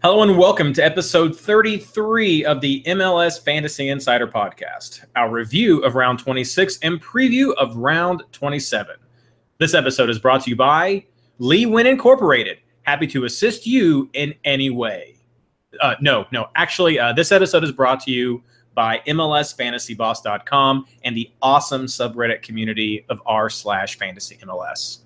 Hello and welcome to episode 33 of the MLS Fantasy Insider Podcast, our review of round 26 and preview of round 27. This episode is brought to you by Lee Nguyen Incorporated. Happy to assist you in any way. Uh, no, no, actually, uh, this episode is brought to you by MLSFantasyBoss.com and the awesome subreddit community of r slash fantasy MLS.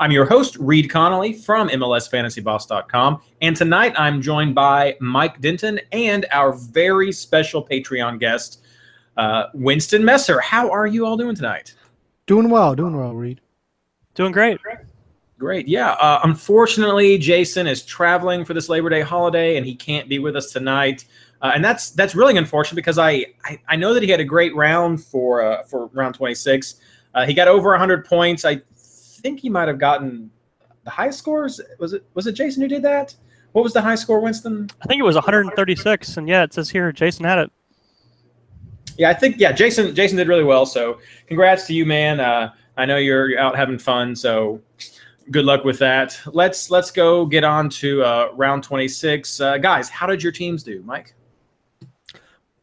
I'm your host, Reed Connolly from MLSFantasyBoss.com. And tonight I'm joined by Mike Denton and our very special Patreon guest, uh, Winston Messer. How are you all doing tonight? Doing well, doing well, Reed. Doing great. Great. Yeah. Uh, unfortunately, Jason is traveling for this Labor Day holiday and he can't be with us tonight. Uh, and that's that's really unfortunate because I, I, I know that he had a great round for uh, for round 26. Uh, he got over 100 points. I think he might have gotten the highest scores. Was it was it Jason who did that? What was the high score, Winston? I think it was 136, and yeah, it says here Jason had it. Yeah, I think yeah, Jason Jason did really well. So congrats to you, man. Uh, I know you're, you're out having fun, so good luck with that. Let's let's go get on to uh, round 26, uh, guys. How did your teams do, Mike?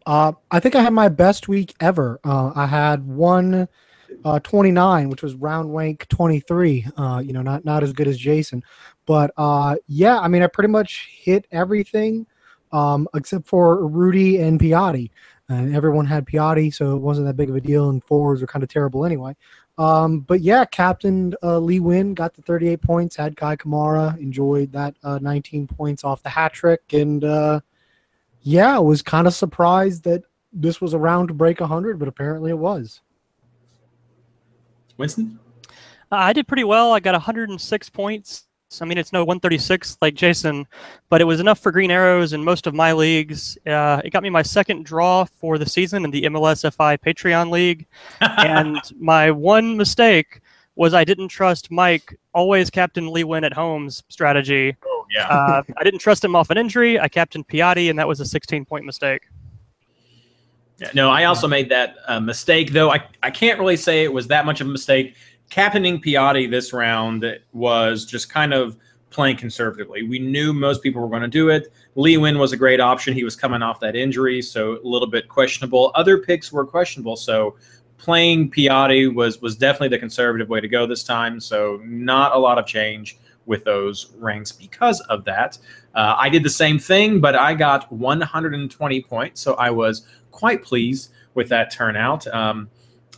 Uh, I think I had my best week ever. Uh, I had one uh, 29, which was round rank 23. Uh, you know, not not as good as Jason, but uh, yeah, I mean, I pretty much hit everything um, except for Rudy and Piatti. And everyone had Piatti, so it wasn't that big of a deal. And forwards were kind of terrible anyway. Um, but yeah, Captain uh, Lee Nguyen got the 38 points. Had Kei Kamara enjoyed that uh, 19 points off the hat trick, and uh, yeah, was kind of surprised that this was around to break 100, but apparently it was. Winston? Uh, I did pretty well. I got 106 points. I mean, it's no 136 like Jason, but it was enough for green arrows in most of my leagues. Uh, it got me my second draw for the season in the MLSFI Patreon League. and my one mistake was I didn't trust Mike, always captain Lee Nguyen at home's strategy. Oh, yeah. uh, I didn't trust him off an injury. I captained Piatti, and that was a 16 point mistake. No, I also made that uh, mistake, though I, I can't really say it was that much of a mistake. Captaining Piatti this round was just kind of playing conservatively. We knew most people were going to do it. Lee Nguyen was a great option. He was coming off that injury, so a little bit questionable. Other picks were questionable, so playing Piatti was was definitely the conservative way to go this time. So not a lot of change with those ranks because of that. Uh, I did the same thing, but I got 120 points, so I was quite pleased with that turnout. Um,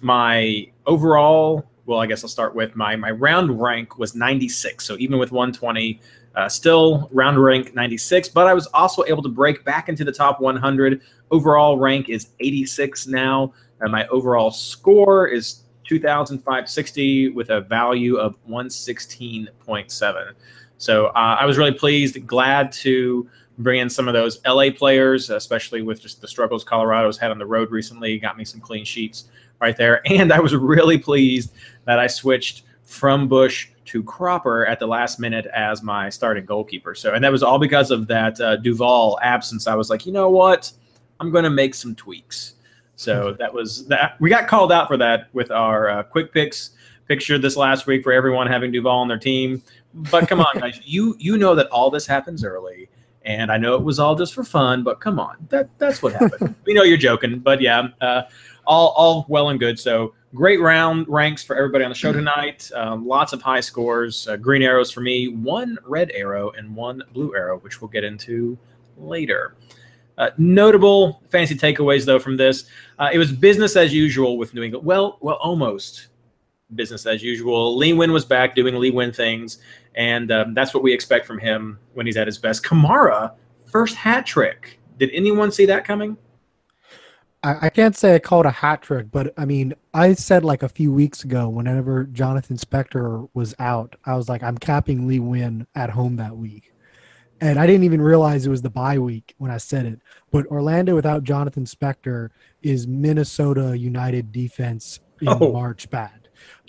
my overall, well, I guess I'll start with my my round rank was 96. So even with 120, uh, still round rank 96. But I was also able to break back into the top 100. Overall rank is 86 now, and my overall score is 2,560 with a value of 116.7. So uh, I was really pleased, glad to bring in some of those LA players, especially with just the struggles Colorado's had on the road recently. Got me some clean sheets right there. And I was really pleased that I switched from Bush to Cropper at the last minute as my starting goalkeeper. So, and that was all because of that uh, Duval absence. I was like, you know what? I'm going to make some tweaks. So that was that. We got called out for that with our uh, quick picks picture this last week for everyone having Duval on their team. But come on, guys, you you know that all this happens early, and I know it was all just for fun. But come on, that that's what happened. we know you're joking, but yeah, uh, all all well and good. So great round ranks for everybody on the show tonight. Um, lots of high scores. Uh, green arrows for me, one red arrow and one blue arrow, which we'll get into later. Uh, notable fancy takeaways though from this, uh, it was business as usual with New England. Well, well, almost business as usual. Lee Nguyen was back doing Lee Nguyen things, and um, that's what we expect from him when he's at his best. Kamara, first hat trick. Did anyone see that coming? I, I can't say I called a hat trick, but I mean, I said like a few weeks ago, whenever Jonathan Spector was out, I was like, I'm capping Lee Nguyen at home that week. and I didn't even realize it was the bye week when I said it. But Orlando without Jonathan Spector is Minnesota United defense in Oh. March bad.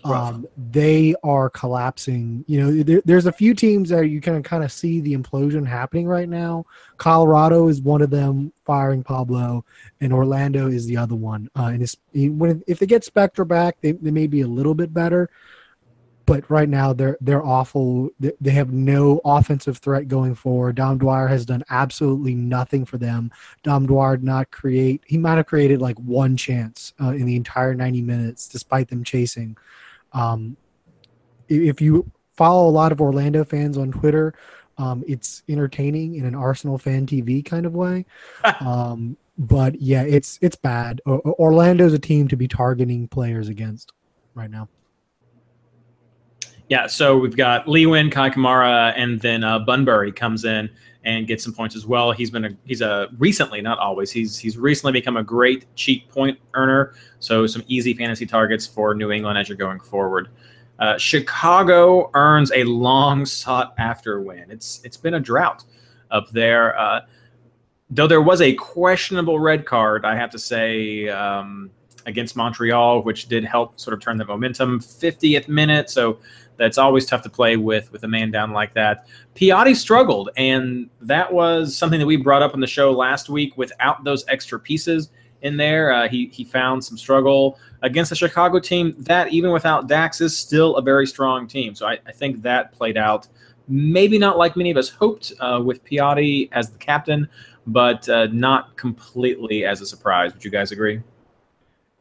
Um, they are collapsing. You know, there, there's a few teams that you can kind of see the implosion happening right now. Colorado is one of them, firing Pablo, and Orlando is the other one. Uh, and it's, when if they get Spector back, they, they may be a little bit better. But right now they're they're awful. They, they have no offensive threat going forward. Dom Dwyer has done absolutely nothing for them. Dom Dwyer did not create. He might have created like one chance uh, in the entire 90 minutes, despite them chasing. Um, if you follow a lot of Orlando fans on Twitter, um, it's entertaining in an Arsenal fan TV kind of way. um, but yeah, it's it's bad. O- Orlando's a team to be targeting players against right now. Yeah, so we've got Lewin, Kei Kamara, and then uh, Bunbury comes in and gets some points as well. He's been a he's a recently, not always. He's he's recently become a great cheap point earner. So some easy fantasy targets for New England as you're going forward. Uh, Chicago earns a long sought after win. It's it's been a drought up there. Uh, though there was a questionable red card, I have to say. Um, against Montreal, which did help sort of turn the momentum. 50th minute, so that's always tough to play with with a man down like that. Piatti struggled, and that was something that we brought up on the show last week. Without those extra pieces in there, uh, he he found some struggle against the Chicago team. That even without Dax is still a very strong team. So I, I think that played out. Maybe not like many of us hoped uh, with Piatti as the captain, but uh, not completely as a surprise. Would you guys agree?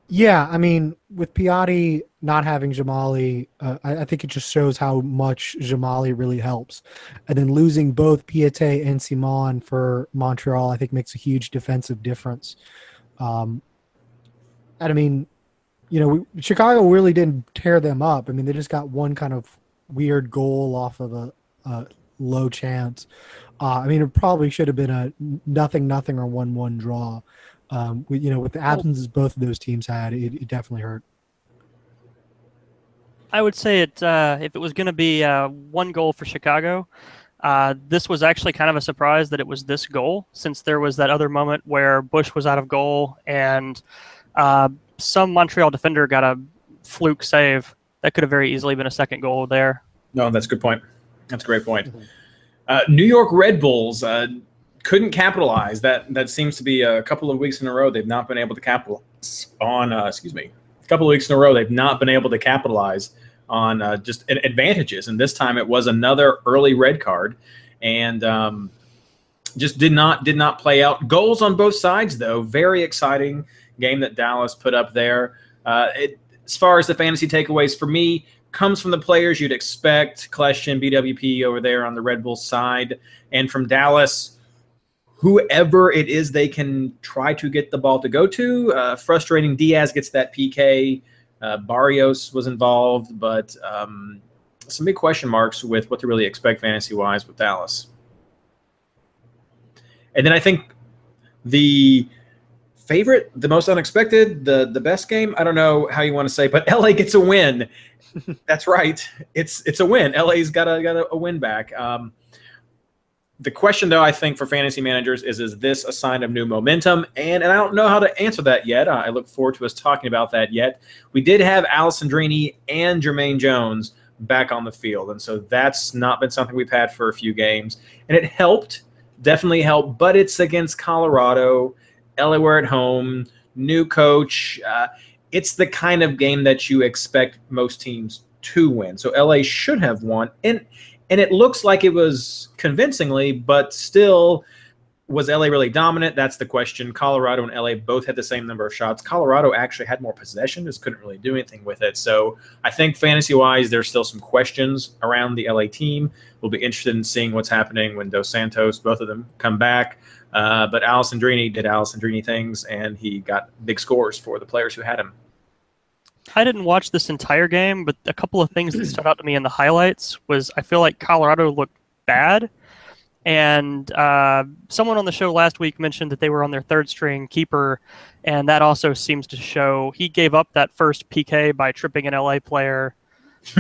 Yeah, I mean, with Piatti not having Dzemaili, uh, I, I think it just shows how much Dzemaili really helps. And then losing both Piette and Ciman for Montreal, I think makes a huge defensive difference. Um, and I mean, you know, we, Chicago really didn't tear them up. I mean, they just got one kind of weird goal off of a, a low chance. Uh, I mean, it probably should have been a nothing, nothing or one-one draw. Um, with, you know, with the absences both of those teams had, it, it definitely hurt. I would say it uh, if it was going to be uh, one goal for Chicago. Uh, this was actually kind of a surprise that it was this goal, since there was that other moment where Bush was out of goal and uh, some Montreal defender got a fluke save. That could have very easily been a second goal there. No, that's a good point. That's a great point. Uh, New York Red Bulls uh, couldn't capitalize. That that seems to be a couple of weeks in a row they've not been able to capitalize on. Uh, excuse me, a couple of weeks in a row they've not been able to capitalize on uh, just advantages. And this time it was another early red card, and um, just did not did not play out. Goals on both sides though. Very exciting game that Dallas put up there. Uh, it, as far as the fantasy takeaways for me, comes from the players you'd expect. Kljestan, BWP over there on the Red Bull side, and from Dallas, whoever it is they can try to get the ball to go to. Uh, frustrating. Diaz gets that PK. Uh, Barrios was involved, but um, some big question marks with what to really expect fantasy wise with Dallas. And then I think the favorite, the most unexpected, the the best game. I don't know how you want to say, but LA gets a win. That's right. It's it's a win. LA's got a got a, a win back. Um, the question, though, I think for fantasy managers is: Is this a sign of new momentum? And and I don't know how to answer that yet. I look forward to us talking about that yet. We did have Alessandrini and Jermaine Jones back on the field, and so that's not been something we've had for a few games, and it helped, definitely helped. But it's against Colorado. LA were at home, new coach. Uh, it's the kind of game that you expect most teams to win. So LA should have won, and and it looks like it was convincingly, but still, was LA really dominant? That's the question. Colorado and LA both had the same number of shots. Colorado actually had more possession, just couldn't really do anything with it. So I think fantasy wise, there's still some questions around the LA team. We'll be interested in seeing what's happening when Dos Santos, both of them, come back. Uh, but Alessandrini did Alessandrini things, and he got big scores for the players who had him. I didn't watch this entire game, but a couple of things that stood out to me in the highlights was I feel like Colorado looked bad. And uh, someone on the show last week mentioned that they were on their third string keeper, and that also seems to show he gave up that first PK by tripping an LA player.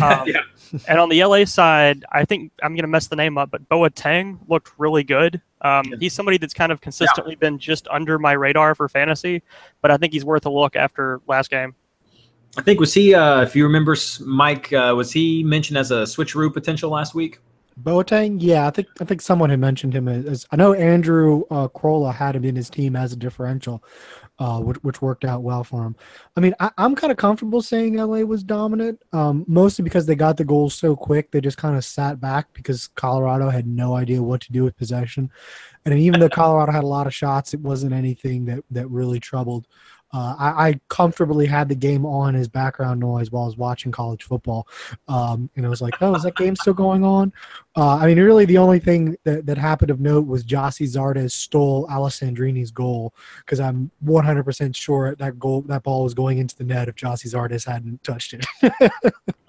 Um, Yeah. And on the LA side, I think I'm going to mess the name up, but Boateng looked really good. Um, He's somebody that's kind of consistently been just under my radar for fantasy, but I think he's worth a look after last game. I think was he, uh, if you remember, Mike, uh, was he mentioned as a switcheroo potential last week? Boateng, yeah, I think I think someone had mentioned him as, I know Andrew uh, Krolla had him in his team as a differential, uh, which, which worked out well for him. I mean, I, I'm kind of comfortable saying LA was dominant, um, mostly because they got the goals so quick. They just kind of sat back because Colorado had no idea what to do with possession, and even though Colorado had a lot of shots, it wasn't anything that that really troubled. Uh, I, I comfortably had the game on as background noise while I was watching college football, um, and I was like, "Oh, is that game still going on?" Uh, I mean, really, the only thing that, that happened of note was Gyasi Zardes stole Alessandrini's goal because I'm 100% sure that goal that ball was going into the net if Gyasi Zardes hadn't touched it.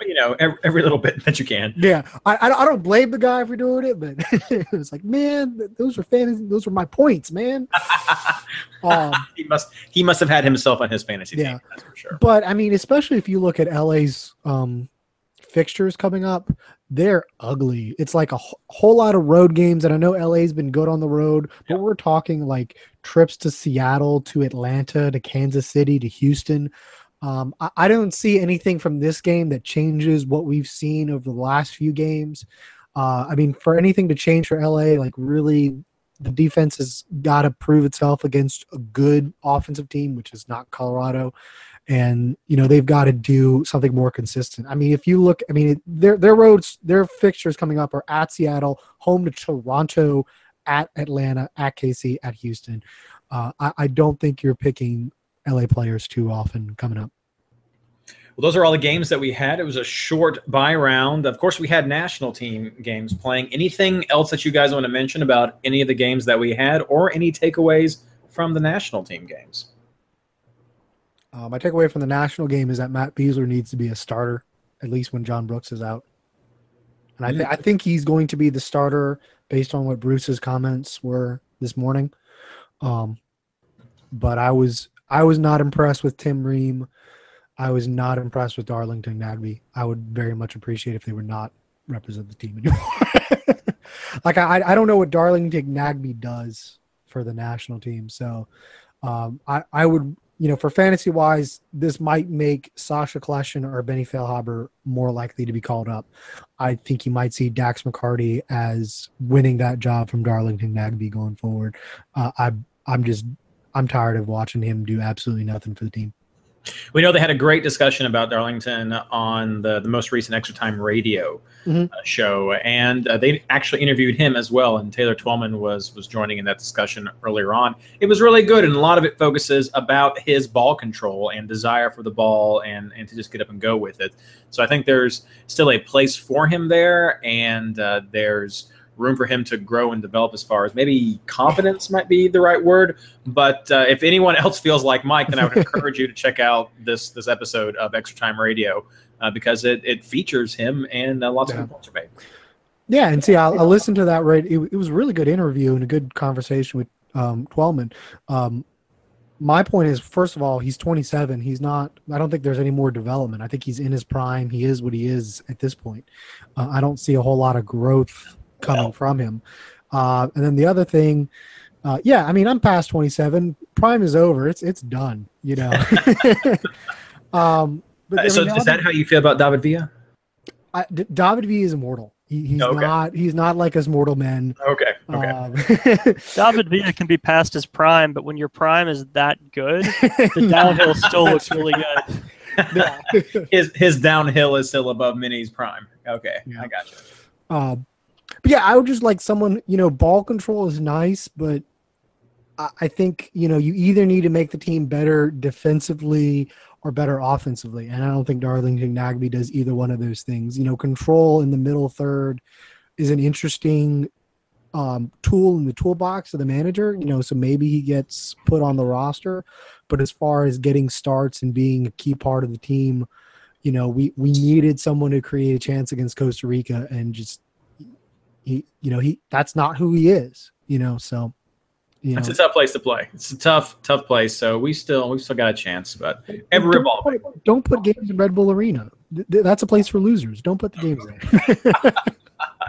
You know, every, every little bit that you can. yeah, I, I, I don't blame the guy for doing it, but it was like, man, those were fantasy, those were my points, man. Um, he must he must have had himself on his fantasy Yeah. team. That's for sure. But I mean, especially if you look at LA's um, fixtures coming up, they're ugly. It's like a wh- whole lot of road games, and I know LA's been good on the road, but we're talking like trips to Seattle, to Atlanta, to Kansas City, to Houston. Um, I, I don't see anything from this game that changes what we've seen over the last few games. Uh, I mean, for anything to change for LA, like really, the defense has got to prove itself against a good offensive team, which is not Colorado and you know they've got to do something more consistent. I mean, if you look, I mean, their their roads, their fixtures coming up are at Seattle, home to Toronto, at Atlanta, at KC, at Houston. Uh, I, I don't think you're picking LA players too often coming up. Well, those are all the games that we had. It was a short buy round. Of course, we had national team games playing. Anything else that you guys want to mention about any of the games that we had, or any takeaways from the national team games? Uh, my takeaway from the national game is that Matt Besler needs to be a starter, at least when John Brooks is out. And I, th- I think he's going to be the starter based on what Bruce's comments were this morning. Um, but I was I was not impressed with Tim Ream. I was not impressed with Darlington Nagbe. I would very much appreciate if they would not represent the team anymore. like I I don't know what Darlington Nagbe does for the national team. So um, I I would you know for fantasy wise this might make Sacha Kljestan or Benny Feilhaber more likely to be called up. I think you might see Dax McCarty as winning that job from Darlington Nagbe going forward. Uh, I I'm just I'm tired of watching him do absolutely nothing for the team. We know they had a great discussion about Darlington on the, the most recent Extra Time Radio Mhm. uh, show, and uh, they actually interviewed him as well. And Taylor Twellman was was joining in that discussion earlier on. It was really good, and a lot of it focuses about his ball control and desire for the ball, and and to just get up and go with it. So I think there's still a place for him there, and uh, there's room for him to grow and develop as far as maybe confidence might be the right word but uh, if anyone else feels like Mike, then I would encourage you to check out this this episode of Extra Time Radio uh, because it, it features him and uh, lots Yeah. of made. Yeah, and see, I, I listened to that. Right, it, it was a really good interview and a good conversation with um, Twellman. Um, my point is, first of all, he's 27. He's not. I don't think there's any more development. I think he's in his prime. He is what he is at this point. Uh, I don't see a whole lot of growth coming Well. from him. Uh, and then the other thing, uh, yeah, I mean, I'm past 27. Prime is over. It's it's done. You know. um, but Uh, so mean, is that how you feel about David Villa? I, D- David V is immortal. He, he's Okay. not. He's not like us mortal men. Okay, okay. Um, David Villa can be past his prime, but when your prime is that good, the downhill still looks really good. his his downhill is still above Minnie's prime. Okay, Yeah. I got you. Um, but yeah, I would just like someone. You know, ball control is nice, but I, I think you know you either need to make the team better defensively or better offensively, and I don't think Darlington Nagbe does either one of those things. You know, control in the middle third is an interesting um, tool in the toolbox of the manager. You know, so maybe he gets put on the roster, but as far as getting starts and being a key part of the team, you know, we we needed someone to create a chance against Costa Rica, and just he, you know, he that's not who he is. You know, so you know, It's a tough place to play. It's a tough, tough place. So we still we still got a chance, but every don't ball. put, don't put games in Red Bull Arena. th- th- that's a place for losers. Don't put the games there.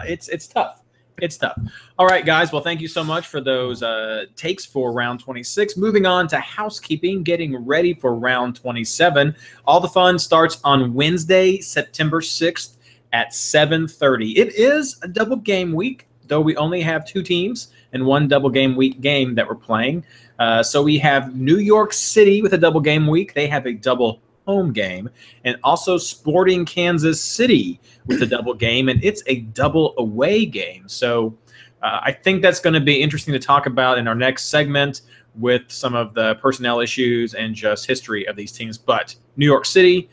it's it's tough. It's tough. All right, guys. Well, thank you so much for those uh, takes for round 26. Moving on to housekeeping, getting ready for round 27. All the fun starts on Wednesday, September 6th at 7:30. It is a double game week, though we only have two teams and one double game week game that we're playing. Uh, so we have New York City with a double game week. They have a double home game, and also Sporting Kansas City with a double game, and it's a double away game. So uh, I think that's going to be interesting to talk about in our next segment with some of the personnel issues and just history of these teams. But New York City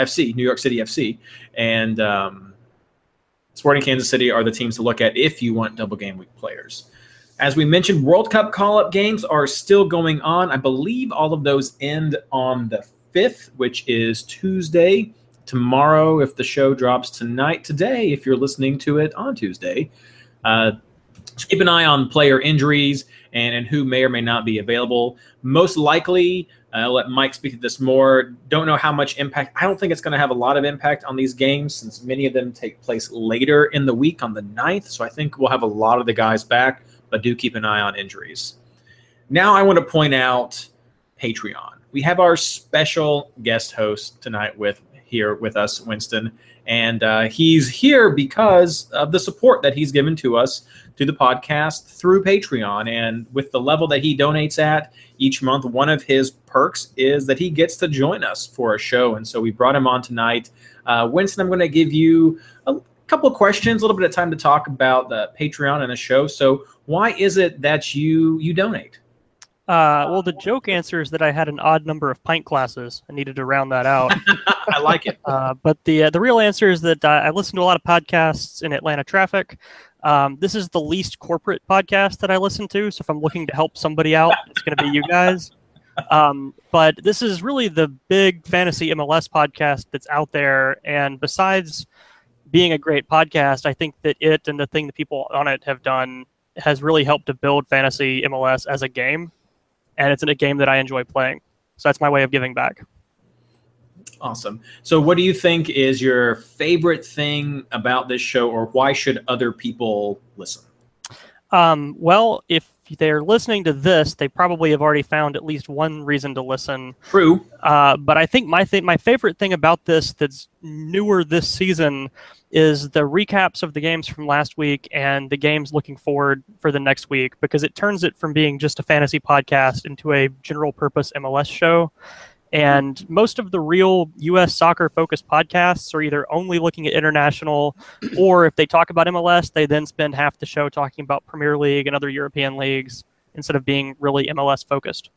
FC, New York City FC, and um, Sporting Kansas City are the teams to look at if you want double game week players. As we mentioned, World Cup call up games are still going on. I believe all of those end on the 5th, which is Tuesday. Tomorrow, if the show drops tonight, today, if you're listening to it on Tuesday. Uh, keep an eye on player injuries and, and who may or may not be available. Most likely, uh, let Mike speak to this more. Don't know how much impact. I don't think it's going to have a lot of impact on these games since many of them take place later in the week on the 9th. So I think we'll have a lot of the guys back but do keep an eye on injuries. Now, I want to point out Patreon. We have our special guest host tonight with here with us, Winston, and uh, he's here because of the support that he's given to us through the podcast through Patreon. And with the level that he donates at each month, one of his perks is that he gets to join us for a show. And so we brought him on tonight. Uh, Winston, I'm going to give you a couple of questions, a little bit of time to talk about the Patreon and the show. So, why is it that you you donate? Uh, well, the joke answer is that I had an odd number of pint glasses. I needed to round that out. I like it. Uh, but the uh, the real answer is that uh, I listen to a lot of podcasts in Atlanta traffic. Um, this is the least corporate podcast that I listen to. So if I'm looking to help somebody out, it's going to be you guys. Um, but this is really the big fantasy MLS podcast that's out there. And besides being a great podcast, I think that it and the thing that people on it have done has really helped to build fantasy MLS as a game, and it's a game that I enjoy playing. So that's my way of giving back. Awesome. So, what do you think is your favorite thing about this show, or why should other people listen? Um, well, if they're listening to this, they probably have already found at least one reason to listen. True. Uh, but I think my th- my favorite thing about this that's newer this season is the recaps of the games from last week and the games looking forward for the next week because it turns it from being just a fantasy podcast into a general purpose MLS show. And most of the real U.S. soccer focused podcasts are either only looking at international, or if they talk about MLS, they then spend half the show talking about Premier League and other European leagues instead of being really MLS focused.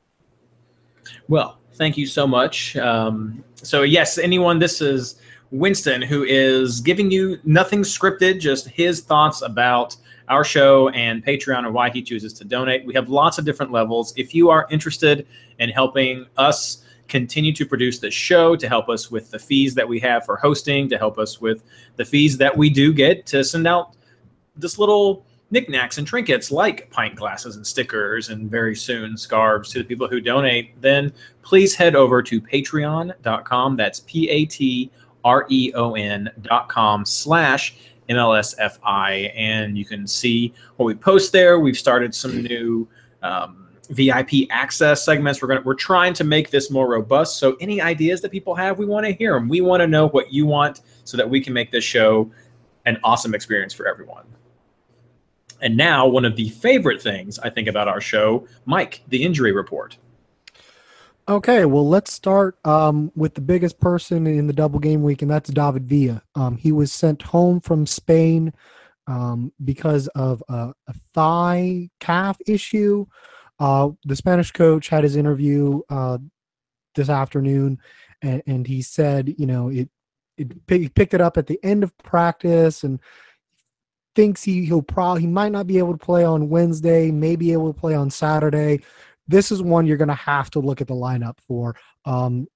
Well, thank you so much. Um, so, yes, anyone, this is Winston, who is giving you nothing scripted, just his thoughts about our show and Patreon and why he chooses to donate. We have lots of different levels. If you are interested in helping us, continue to produce this show to help us with the fees that we have for hosting, to help us with the fees that we do get to send out this little knickknacks and trinkets like pint glasses and stickers and very soon scarves to the people who donate, then please head over to patreon.com. That's P A T R E O N dot com slash MLSFI. And you can see what we post there. We've started some new um, VIP access segments. We're gonna we're trying to make this more robust. So any ideas that people have, we want to hear them. We want to know what you want so that we can make this show an awesome experience for everyone. And now, one of the favorite things I think about our show, Mike, the injury report. Okay, well, let's start um, with the biggest person in the double game week, and that's David Villa. Um, he was sent home from Spain um, because of a, a, thigh calf issue. Uh, the Spanish coach had his interview uh, this afternoon, and, and, he said, you know, it, it picked it up at the end of practice and thinks he he'll probably he might not be able to play on Wednesday, maybe able to play on Saturday this is one you're going to have to look at the lineup for. Um,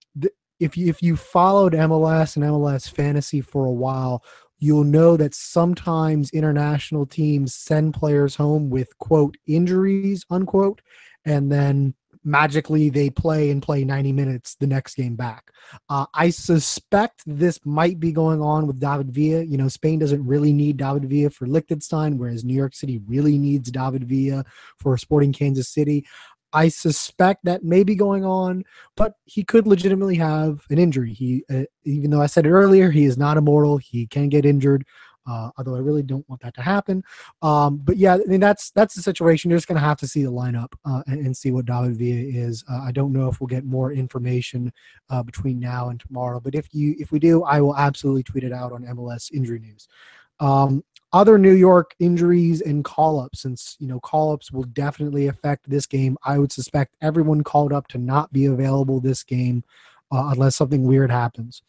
if you if you followed MLS and MLS fantasy for a while, you'll know that sometimes international teams send players home with quote injuries unquote, and then magically they play and play 90 minutes the next game back. Uh, I suspect this might be going on with David Villa. You know, Spain doesn't really need David Villa for Liechtenstein, whereas New York City really needs David Villa for Sporting Kansas City. I suspect that may be going on, but he could legitimately have an injury. He, uh, even though I said it earlier, he is not immortal. He can get injured. Uh, although I really don't want that to happen. Um, but yeah, I mean that's that's the situation. You're just going to have to see the lineup uh, and, and, see what David Villa is. Uh, I don't know if we'll get more information uh, between now and tomorrow. But if you if we do, I will absolutely tweet it out on MLS Injury News. Um, other New York injuries and call ups, since you know call ups will definitely affect this game. I would suspect everyone called up to not be available this game uh, unless something weird happens.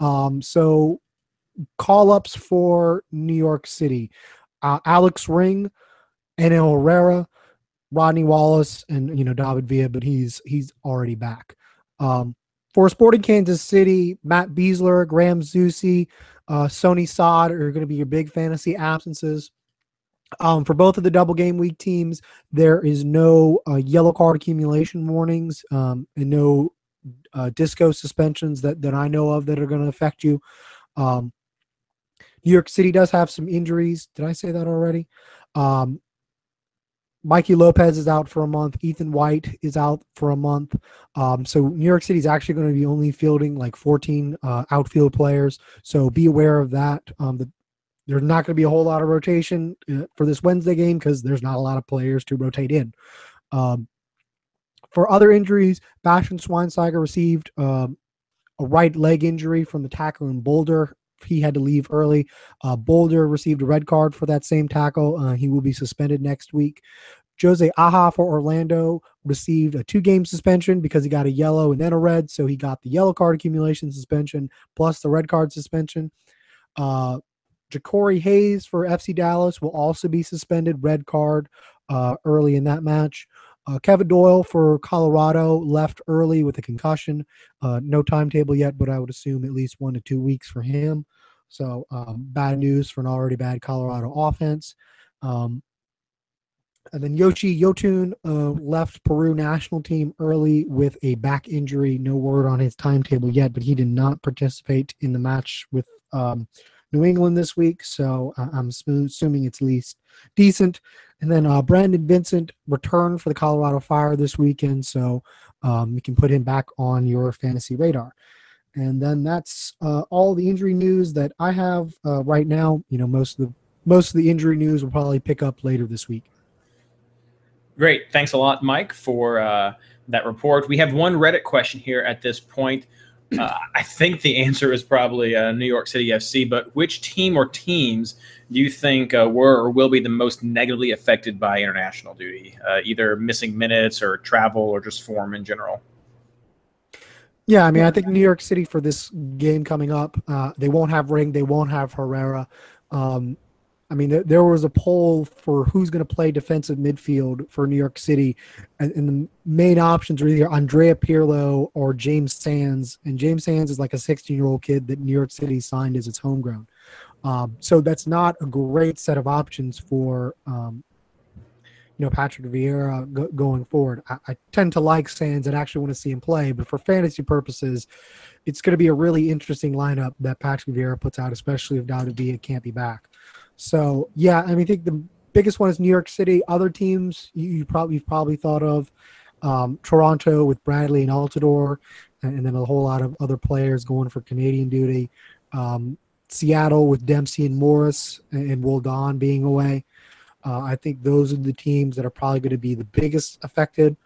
Um, so call ups for New York City uh, Alex Ring, Yangel Herrera, Rodney Wallace, and you know David Villa, but he's he's already back. Um, for Sporting Kansas City, Matt Besler, Graham Zusi, uh, Soony Saad are going to be your big fantasy absences. Um, for both of the double game week teams, there is no uh, yellow card accumulation warnings um, and no uh, disco suspensions that, that I know of that are going to affect you. Um, New York City does have some injuries. Did I say that already? Um, Mikey Lopez is out for a month. Ethan White is out for a month. Um, so New York City is actually going to be only fielding like 14 uh, outfield players. So be aware of that. Um, the, there's not going to be a whole lot of rotation uh, for this Wednesday game because there's not a lot of players to rotate in. Um, for other injuries, Bastian Schweinsteiger received um, a right leg injury from the tackle in Boulder he had to leave early. Uh, Boulder received a red card for that same tackle. Uh, he will be suspended next week. Jose Aja for Orlando received a two game suspension because he got a yellow and then a red. So he got the yellow card accumulation suspension plus the red card suspension. Uh, Jacori Hayes for FC Dallas will also be suspended, red card uh, early in that match. Uh, Kevin Doyle for Colorado left early with a concussion. Uh, no timetable yet, but I would assume at least one to two weeks for him. So um, bad news for an already bad Colorado offense. Um, and then Yoshi Yotun uh, left Peru national team early with a back injury. No word on his timetable yet, but he did not participate in the match with um, New England this week. So I'm assuming it's at least decent. And then uh, Brandon Vincent returned for the Colorado Fire this weekend, so um, you can put him back on your fantasy radar. And then that's uh, all the injury news that I have uh, right now. You know, most of the most of the injury news will probably pick up later this week. Great, thanks a lot, Mike, for uh, that report. We have one Reddit question here at this point. Uh, I think the answer is probably uh, New York City FC, but which team or teams do you think uh, were or will be the most negatively affected by international duty, uh, either missing minutes or travel or just form in general? Yeah, I mean, I think New York City for this game coming up, uh, they won't have Ring, they won't have Herrera. Um, I mean, there was a poll for who's going to play defensive midfield for New York City, and, and, the main options are either Andrea Pirlo or James Sands. And James Sands is like a 16 year old kid that New York City signed as its homegrown. Um, so that's not a great set of options for um, you know Patrick Vieira go, going forward. I, I, tend to like Sands and actually want to see him play, but for fantasy purposes, it's going to be a really interesting lineup that Patrick Vieira puts out, especially if David Villa can't be back. So yeah, I mean, I think the biggest one is New York City. Other teams you, you probably you've probably thought of um, Toronto with Bradley and Altidore, and, and, then a whole lot of other players going for Canadian duty. Um, Seattle with Dempsey and Morris and Roldan being away. Uh, I think those are the teams that are probably going to be the biggest affected.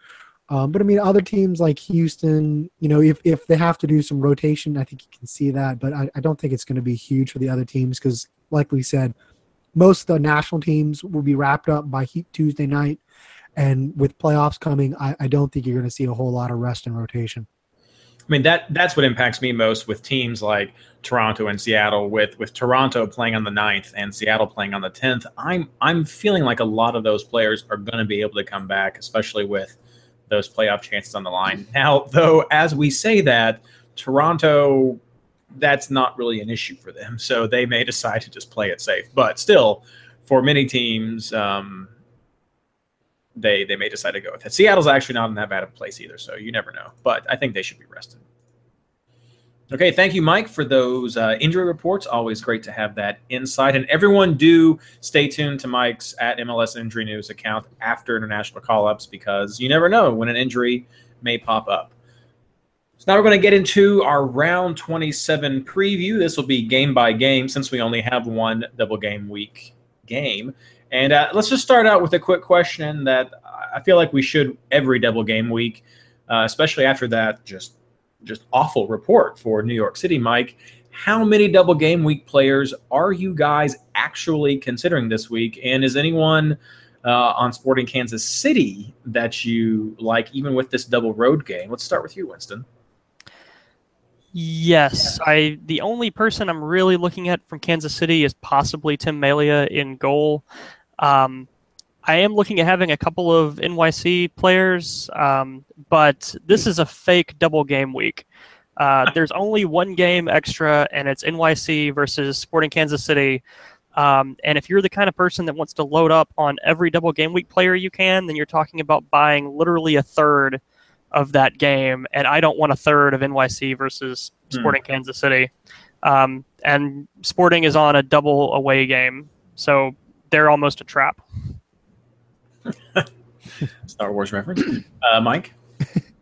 Um, but I mean, other teams like Houston, you know, if, if they have to do some rotation, I think you can see that. But I, I don't think it's going to be huge for the other teams because, like we said, most of the national teams will be wrapped up by heat Tuesday night. And with playoffs coming, I, I don't think you're going to see a whole lot of rest and rotation. I mean that that's what impacts me most with teams like Toronto and Seattle. With with Toronto playing on the 9th and Seattle playing on the tenth, I'm I'm feeling like a lot of those players are going to be able to come back, especially with those playoff chances on the line. Now, though, as we say that, Toronto, that's not really an issue for them, so they may decide to just play it safe. But still, for many teams, um, they they may decide to go with it. Seattle's actually not in that bad of a place either, so you never know. But I think they should be rested. Okay, thank you, Mike, for those uh, injury reports. Always great to have that insight. And everyone, do stay tuned to Mike's at MLS Injury News account after international call ups because you never know when an injury may pop up. So now we're going to get into our round 27 preview. This will be game by game since we only have one double game week game. And uh, let's just start out with a quick question that I feel like we should every double game week, uh, especially after that just just awful report for New York City, Mike. How many double game week players are you guys actually considering this week? And is anyone uh, on Sporting Kansas City that you like, even with this double road game? Let's start with you, Winston. Yes, I. The only person I'm really looking at from Kansas City is possibly Tim Melia in goal. Um, I am looking at having a couple of NYC players, um, but this is a fake double game week. Uh, there's only one game extra, and it's NYC versus Sporting Kansas City. Um, and if you're the kind of person that wants to load up on every double game week player you can, then you're talking about buying literally a third of that game. And I don't want a third of NYC versus Sporting hmm. Kansas City. Um, and Sporting is on a double away game, so they're almost a trap. Star Wars reference. Uh, Mike?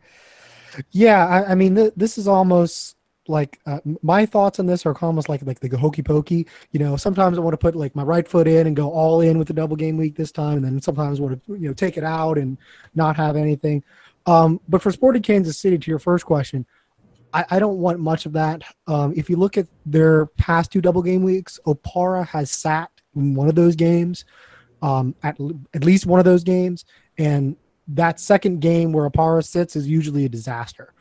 yeah, I, I mean, th- this is almost like uh, my thoughts on this are almost like like the hokey pokey. You know, sometimes I want to put like my right foot in and go all in with the double game week this time, and then sometimes I want to you know take it out and not have anything. Um, but for Sporting Kansas City, to your first question, I, I don't want much of that. Um, if you look at their past two double game weeks, Opara has sat in one of those games um, at at least one of those games, and that second game where Opara sits is usually a disaster.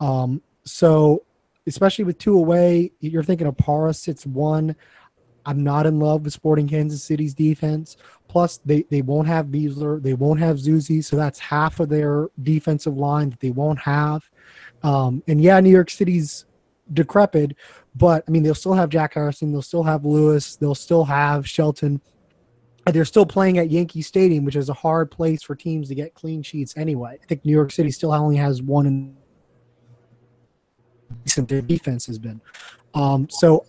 Um, so, especially with two away, you're thinking Opara sits one. I'm not in love with Sporting Kansas City's defense. Plus, they, they won't have Besler, they won't have Zusi, so that's half of their defensive line that they won't have. Um, and yeah, New York City's decrepit, but I mean they'll still have Jack Harrison, they'll still have Lewis, they'll still have Shelton they're still playing at Yankee Stadium, which is a hard place for teams to get clean sheets anyway. I think New York City still only has one in their defense has been. Um, so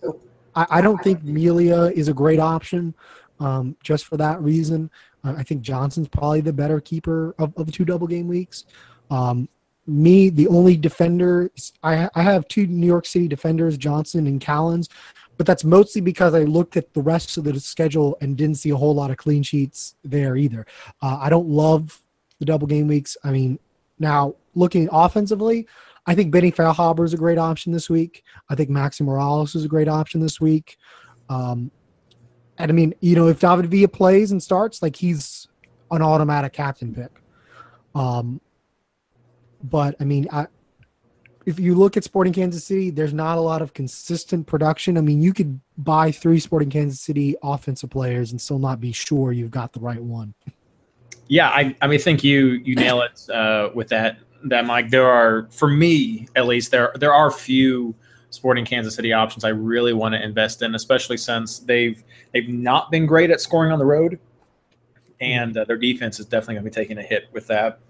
I, I, don't think Melia is a great option um, just for that reason. Uh, I think Johnson's probably the better keeper of, of the two double game weeks. Um, me, the only defender, I, I have two New York City defenders, Johnson and Callens but that's mostly because I looked at the rest of the schedule and didn't see a whole lot of clean sheets there either. Uh, I don't love the double game weeks. I mean, now looking offensively, I think Benny Feilhaber is a great option this week. I think Maxi Morales is a great option this week. Um, and I mean, you know, if David Villa plays and starts, like he's an automatic captain pick. Um, but I mean, I, if you look at Sporting Kansas City, there's not a lot of consistent production. I mean, you could buy three Sporting Kansas City offensive players and still not be sure you've got the right one. Yeah, I, I mean, think you you nail it uh, with that that Mike. There are, for me at least, there there are few Sporting Kansas City options I really want to invest in, especially since they've they've not been great at scoring on the road, and uh, their defense is definitely going to be taking a hit with that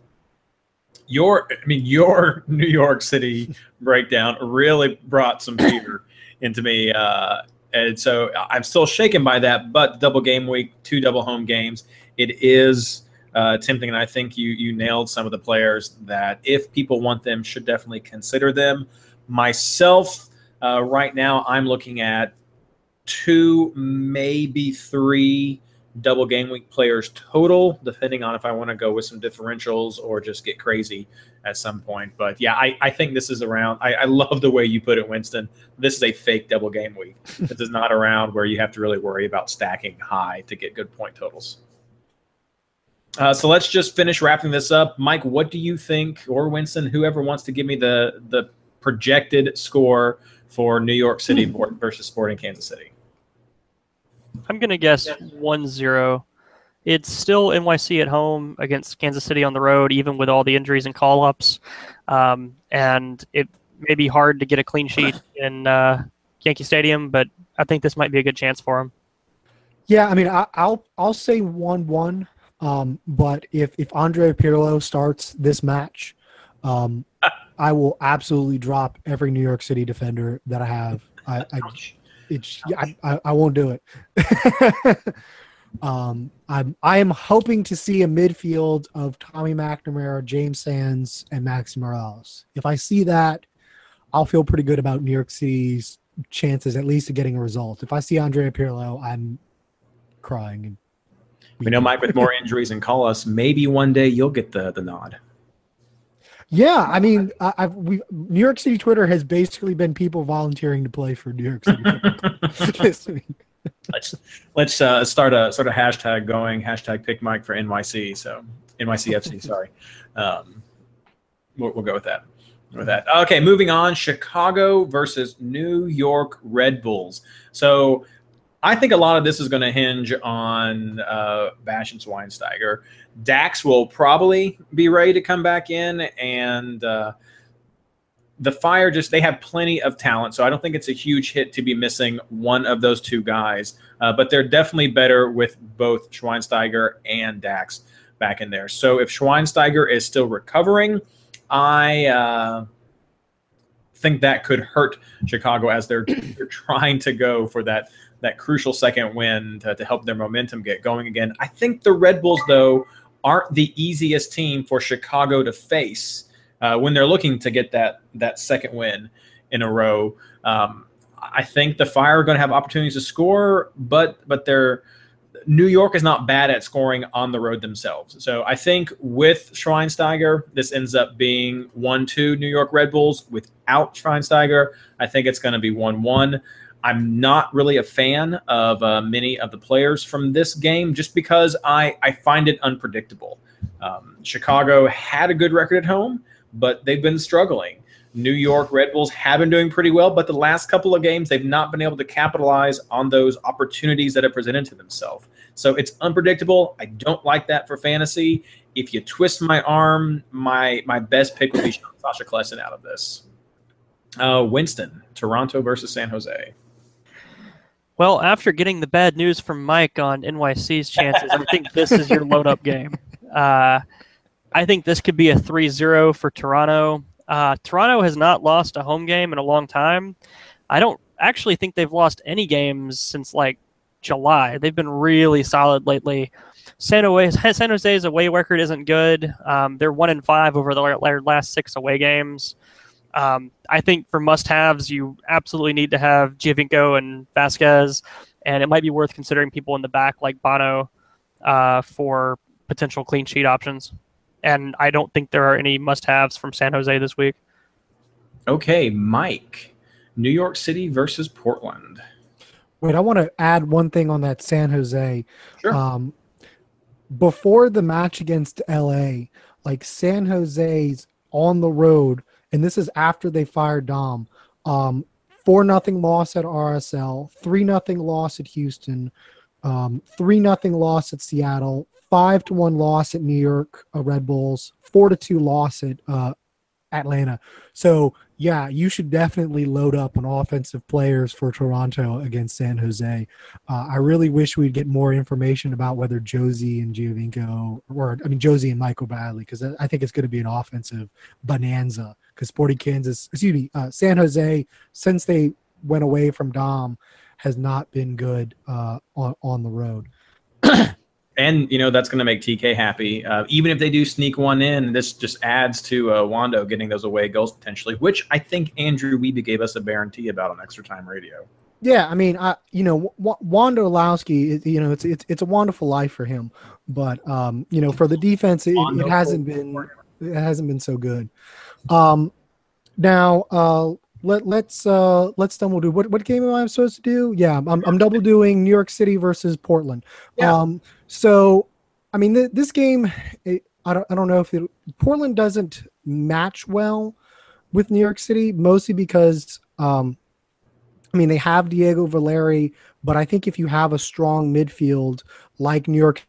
your I mean your New York City breakdown really brought some fear into me. Uh, and so I'm still shaken by that. But double game week, two double home games, it is uh, tempting. And I think you you nailed some of the players that if people want them, should definitely consider them. Myself, uh, right now, I'm looking at two, maybe three double game week players total, depending on if I want to go with some differentials or just get crazy at some point. But yeah, I, I think this is around. I, I love the way you put it, Winston. This is a fake double game week. this is not around where you have to really worry about stacking high to get good point totals. Uh, so let's just finish wrapping this up. Mike, what do you think, or Winston, whoever wants to give me the the projected score for New York City versus Sporting Kansas City? I'm going to guess 1 0. It's still NYC at home against Kansas City on the road, even with all the injuries and call ups. Um, and it may be hard to get a clean sheet in uh, Yankee Stadium, but I think this might be a good chance for them. Yeah, I mean, I, will I'll say one one, Um, but if if Andre Pirlo starts this match, um, I will absolutely drop every New York City defender that I have. I, I it's I, I, I won't do it. um, I'm I am hoping to see a midfield of Tommy McNamara, James Sands, and Maxi Morales. If I see that, I'll feel pretty good about New York City's chances at least of getting a result. If I see Andrea Pirlo, I'm crying. And We know Mike with more injuries and call us. Maybe one day you'll get the the nod. Yeah, I mean, I've we New York City Twitter has basically been people volunteering to play for New York City let's let's uh, start a sort of hashtag going hashtag pick Mike for NYC. So NYCFC, sorry. Um, we'll, we'll go with that. With that, okay. Moving on, Chicago versus New York Red Bulls. So I think a lot of this is going to hinge on uh, Bastian Schweinsteiger. Dax will probably be ready to come back in, and uh, the Fire just they have plenty of talent, so I don't think it's a huge hit to be missing one of those two guys. Uh, but they're definitely better with both Schweinsteiger and Dax back in there. So if Schweinsteiger is still recovering, I uh, think that could hurt Chicago as they're they're trying to go for that that crucial second win to, to help their momentum get going again. I think the Red Bulls though aren't the easiest team for Chicago to face uh, when they're looking to get that that second win in a row. Um, I think the Fire are going to have opportunities to score, but but they're New York is not bad at scoring on the road themselves. So I think with Schweinsteiger, this ends up being 1 2 New York Red Bulls. Without Schweinsteiger, I think it's going to be 1 1. I'm not really a fan of uh, many of the players from this game just because I, I find it unpredictable. Um, Chicago had a good record at home, but they've been struggling. New York Red Bulls have been doing pretty well, but the last couple of games, they've not been able to capitalize on those opportunities that have presented to themselves. So it's unpredictable. I don't like that for fantasy. If you twist my arm, my my best pick would be Sacha Kljestan out of this. Uh, Winston, Toronto versus San Jose. Well, after getting the bad news from Mike on NYC's chances, I think this is your load up game. Uh, I think this could be a 3 0 for Toronto. Uh, Toronto has not lost a home game in a long time. I don't actually think they've lost any games since like July. They've been really solid lately. San, Jose, San Jose's away record isn't good. Um, they're one in five over the, their last six away games. Um, I think for must-haves, you absolutely need to have Giovinco and Vazquez, and it might be worth considering people in the back like Bono uh, for potential clean sheet options. And I don't think there are any must-haves from San Jose this week. Okay, Mike, New York City versus Portland. Wait, I want to add one thing on that San Jose. Sure. Um, before the match against LA, like San Jose's on the road, and this is after they fired Dom. Um, four nothing loss at RSL, three nothing loss at Houston, um, three nothing loss at Seattle, five to one loss at New York uh, Red Bulls, four to two loss at uh, Atlanta. So yeah, you should definitely load up on offensive players for Toronto against San Jose. Uh, I really wish we'd get more information about whether Jozy and Giovinco, or I mean Jozy and Michael Bradley, because I think it's going to be an offensive bonanza. Because Sporting Kansas, excuse me, uh, San Jose, since they went away from Dom, has not been good uh, on on the road. and you know that's going to make TK happy. Uh, even if they do sneak one in, this just adds to uh, Wondo getting those away goals potentially, which I think Andrew Wiebe gave us a guarantee about on Extra Time Radio. Yeah, I mean, I you know, w- Wondolowski, you know, it's it's it's a wonderful life for him, but um, you know, for the defense, it, it hasn't been it hasn't been so good. Um, now uh, let let's uh let's double do what what game am I supposed to do? Yeah, I'm I'm double doing New York City versus Portland. Yeah. Um, so I mean, th- this game, it, I don't I don't know if it, Portland doesn't match well with New York City, mostly because um, I mean they have Diego Valeri, but I think if you have a strong midfield like New York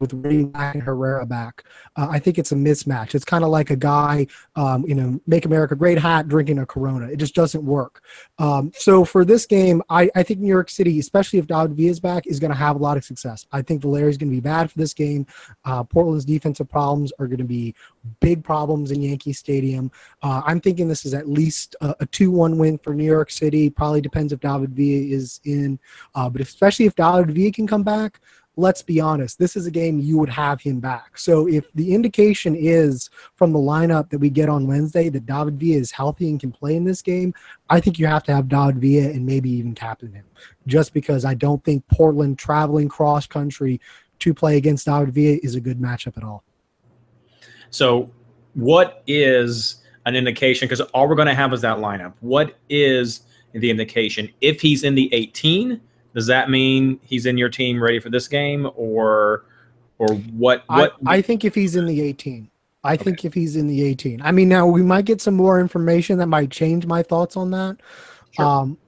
with Mack and Herrera back. Uh, I think it's a mismatch. It's kind of like a guy, um, you know, make America great hat drinking a Corona. It just doesn't work. Um, so for this game, I, I think New York City, especially if David Villa is back, is going to have a lot of success. I think Valeri is going to be bad for this game. Uh, Portland's defensive problems are going to be big problems in Yankee Stadium. Uh, I'm thinking this is at least a, a 2-1 win for New York City. Probably depends if David Villa is in, uh, but especially if David Villa can come back let's be honest, this is a game you would have him back. So if the indication is from the lineup that we get on Wednesday that David Villa is healthy and can play in this game, I think you have to have David Villa and maybe even captain him. Just because I don't think Portland traveling cross country to play against David Villa is a good matchup at all. So, what is an indication? Because all we're going to have is that lineup. What is the indication? If he's in the 18, does that mean he's in your team ready for this game, or or what? What I, I think if he's in the 18, I okay. think if he's in the 18. I mean, now we might get some more information that might change my thoughts on that. Sure. Um,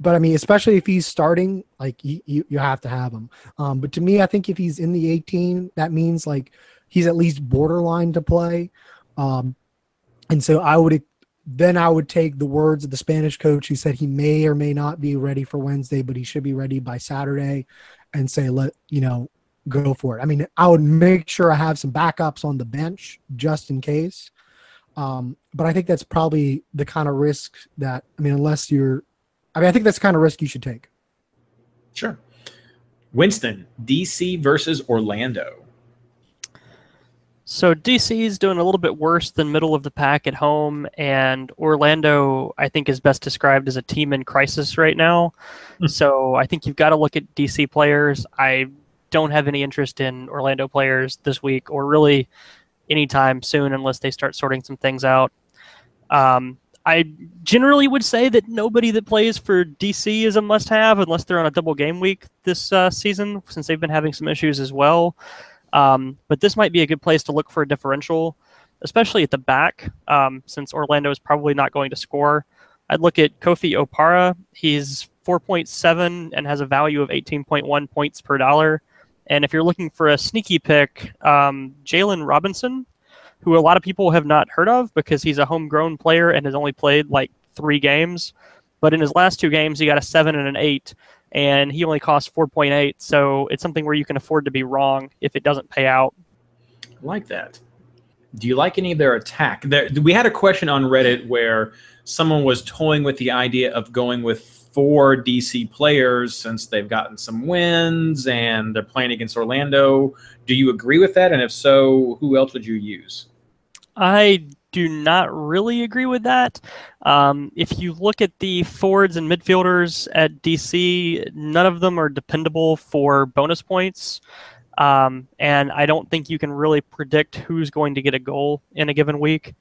but I mean, especially if he's starting, like you, you, you have to have him. Um, but to me, I think if he's in the 18, that means like he's at least borderline to play. Um, and so I would then I would take the words of the Spanish coach who said he may or may not be ready for Wednesday, but he should be ready by Saturday and say, let, you know, go for it. I mean, I would make sure I have some backups on the bench just in case. Um, but I think that's probably the kind of risk that, I mean, unless you're, I mean, I think that's kind of risk you should take. Sure. Winston, DC versus Orlando. So DC is doing a little bit worse than middle of the pack at home, and Orlando, I think, is best described as a team in crisis right now. Hmm. so I think you've got to look at DC players. I don't have any interest in Orlando players this week, or really anytime soon, unless they start sorting some things out. Um, I generally would say that nobody that plays for DC is a must-have, unless they're on a double game week this uh, season, since they've been having some issues as well. Um, but this might be a good place to look for a differential, especially at the back, um, since Orlando is probably not going to score. I'd look at Kofi Opare. He's 4.7 and has a value of 18.1 points per dollar. And if you're looking for a sneaky pick, um, Jalen Robinson, who a lot of people have not heard of because he's a homegrown player and has only played like three games. But in his last two games, he got a seven and an eight and he only costs 4.8 so it's something where you can afford to be wrong if it doesn't pay out. I like that. Do you like any of their attack? There, we had a question on reddit where someone was toying with the idea of going with four dc players since they've gotten some wins and they're playing against orlando. Do you agree with that? And if so who else would you use? I do not really agree with that. Um, if you look at the forwards and midfielders at DC, none of them are dependable for bonus points. Um, and I don't think you can really predict who's going to get a goal in a given week.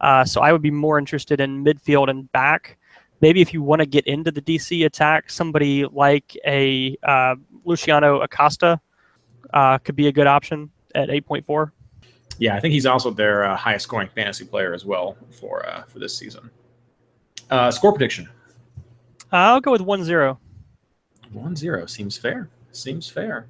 Uh, so I would be more interested in midfield and back. Maybe if you want to get into the DC attack, somebody like a uh, Luciano Acosta uh, could be a good option at 8.4 yeah, I think he's also their uh, highest scoring fantasy player as well for uh, for this season. Uh, score prediction. I'll go with 1-0. 1-0 seems fair. Seems fair.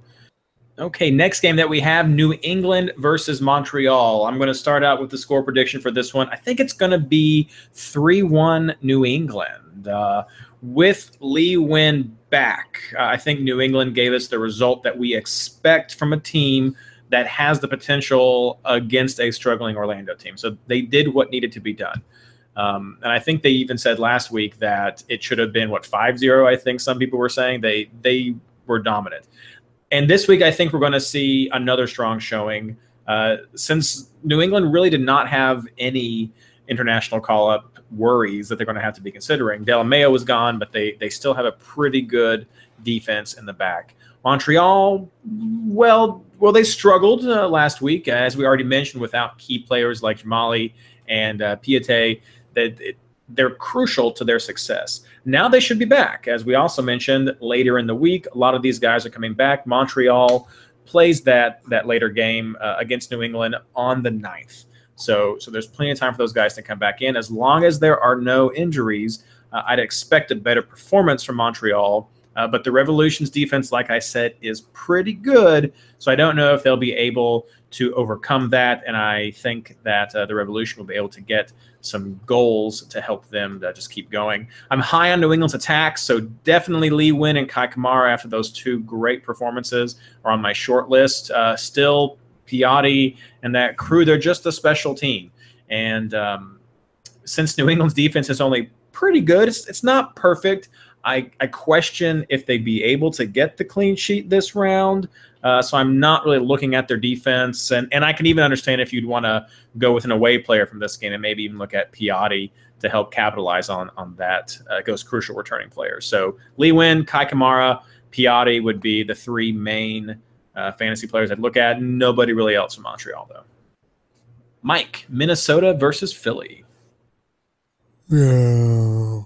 Okay, next game that we have New England versus Montreal. I'm going to start out with the score prediction for this one. I think it's going to be 3 1 New England. Uh, with Lee Nguyen back, uh, I think New England gave us the result that we expect from a team that has the potential against a struggling Orlando team. So they did what needed to be done. Um, and I think they even said last week that it should have been what 5-0 I think some people were saying they they were dominant. And this week I think we're going to see another strong showing uh, since New England really did not have any international call up worries that they're going to have to be considering. Delamea was gone, but they they still have a pretty good defense in the back. Montreal, well, well, they struggled uh, last week, as we already mentioned, without key players like Dzemaili and uh, Piette. That they're crucial to their success. Now they should be back, as we also mentioned later in the week. A lot of these guys are coming back. Montreal plays that that later game uh, against New England on the 9th. So, so there's plenty of time for those guys to come back in. As long as there are no injuries, uh, I'd expect a better performance from Montreal Uh, but the Revolution's defense, like I said, is pretty good. So I don't know if they'll be able to overcome that. And I think that uh, the Revolution will be able to get some goals to help them to just keep going. I'm high on New England's attack, so definitely Lee Nguyen and Kei Kamara after those two great performances are on my short list. Uh, still, Piatti and that crew, they're just a special team. And um, since New England's defense is only pretty good, it's, it's not perfect. I, I question if they'd be able to get the clean sheet this round. Uh, so I'm not really looking at their defense, and, and I can even understand if you'd want to go with an away player from this game and maybe even look at Piatti to help capitalize on on that uh, those crucial returning players. So Lee Nguyen, Kei Kamara, Piatti would be the three main uh, fantasy players I'd look at. Nobody really else from Montreal though. Mike, Minnesota versus Philly. Yeah.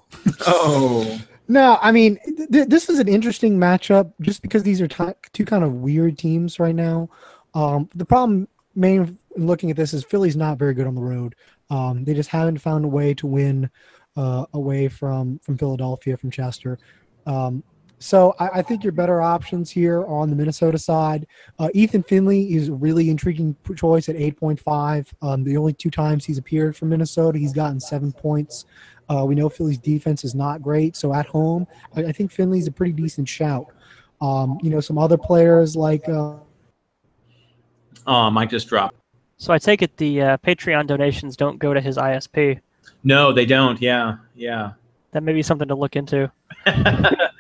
Oh, No, I mean th- this is an interesting matchup just because these are ti two kind of weird teams right now. Um, the problem, main looking at this, is Philly's not very good on the road. Um, they just haven't found a way to win uh, away from from Philadelphia, from Chester. Um, so I, I think your better options here are on the Minnesota side. Uh, Ethan Finlay is a really intriguing choice at 8.5. Um, the only two times he's appeared for Minnesota, he's gotten seven points. Uh, we know Philly's defense is not great, so at home, I, I think Finlay's a pretty decent shout. Um, you know, some other players like uh, oh, Mike just dropped. So I take it the uh, Patreon donations don't go to his ISP. No, they don't. Yeah, yeah. That may be something to look into.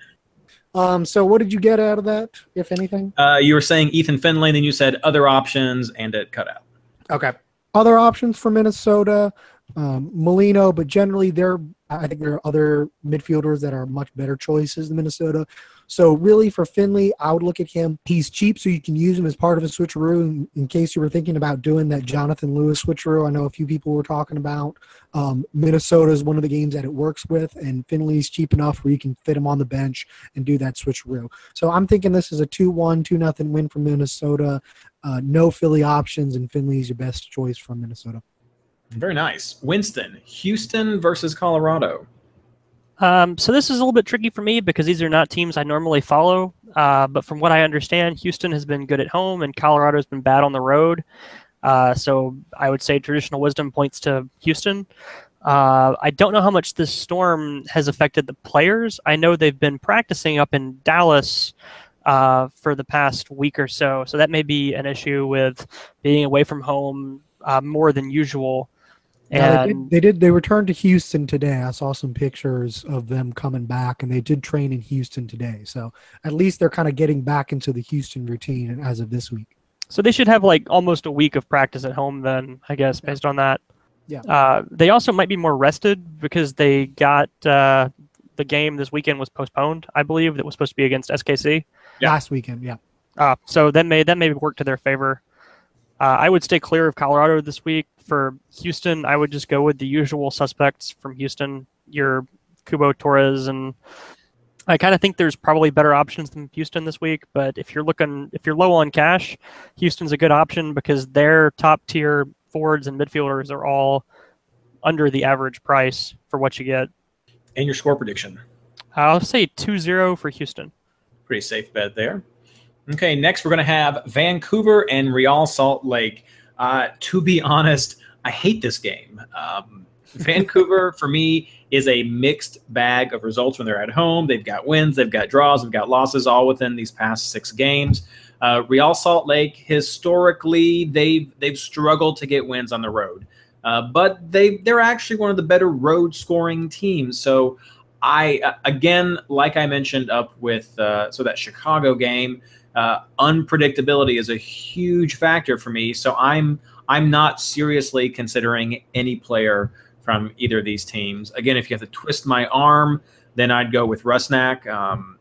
Um, so what did you get out of that, if anything? uh, you were saying Ethan Finlay, and then you said other options, and it cut out. Okay. Other options for Minnesota, um, Molino, but generally there, I think there are other midfielders that are much better choices than Minnesota. So really for Finlay, I would look at him. He's cheap, so you can use him as part of a switcheroo in, in case you were thinking about doing that Jonathan Lewis switcheroo. I know a few people were talking about. Um, Minnesota is one of the games that it works with, and Finlay's cheap enough where you can fit him on the bench and do that switcheroo. So I'm thinking this is a 2-1, 2-0 win for Minnesota. Uh, no Philly options, and Finlay is your best choice from Minnesota. Very nice. Winston, Houston versus Colorado. Um, so this is a little bit tricky for me because these are not teams I normally follow. Uh, but from what I understand, Houston has been good at home and Colorado has been bad on the road. Uh, so I would say traditional wisdom points to Houston. Uh, I don't know how much this storm has affected the players. I know they've been practicing up in Dallas uh, for the past week or so, so that may be an issue with being away from home uh, more than usual. Yeah, they, did, they did. They returned to Houston today. I saw some pictures of them coming back, and they did train in Houston today. So at least they're kind of getting back into the Houston routine as of this week. So they should have like almost a week of practice at home then, I guess, based on that. Yeah. Uh, they also might be more rested because they got uh, the game this weekend was postponed, I believe, that was supposed to be against SKC. Yeah. Last weekend, yeah. Uh, so that may that may work to their favor. Uh, I would stay clear of Colorado this week. For Houston, I would just go with the usual suspects from Houston, your Cubo Torres, and I kind of think there's probably better options than Houston this week. But if you're looking, if you're low on cash, Houston's a good option because their top tier forwards and midfielders are all under the average price for what you get. And your score prediction. I'll say 2-0 for Houston. Pretty safe bet there. Okay, next we're going to have Vancouver and Real Salt Lake. Uh, to be honest, I hate this game. Um, Vancouver, for me, is a mixed bag of results when they're at home. They've got wins, they've got draws, they've got losses, all within these past six games. Uh, Real Salt Lake, historically, they've they've struggled to get wins on the road, uh, but they they're actually one of the better road scoring teams. So I uh, again, like I mentioned up with uh, so that Chicago game, uh, unpredictability is a huge factor for me. So I'm I'm not seriously considering any player from either of these teams. Again, if you have to twist my arm, then I'd go with Rusnak. Um,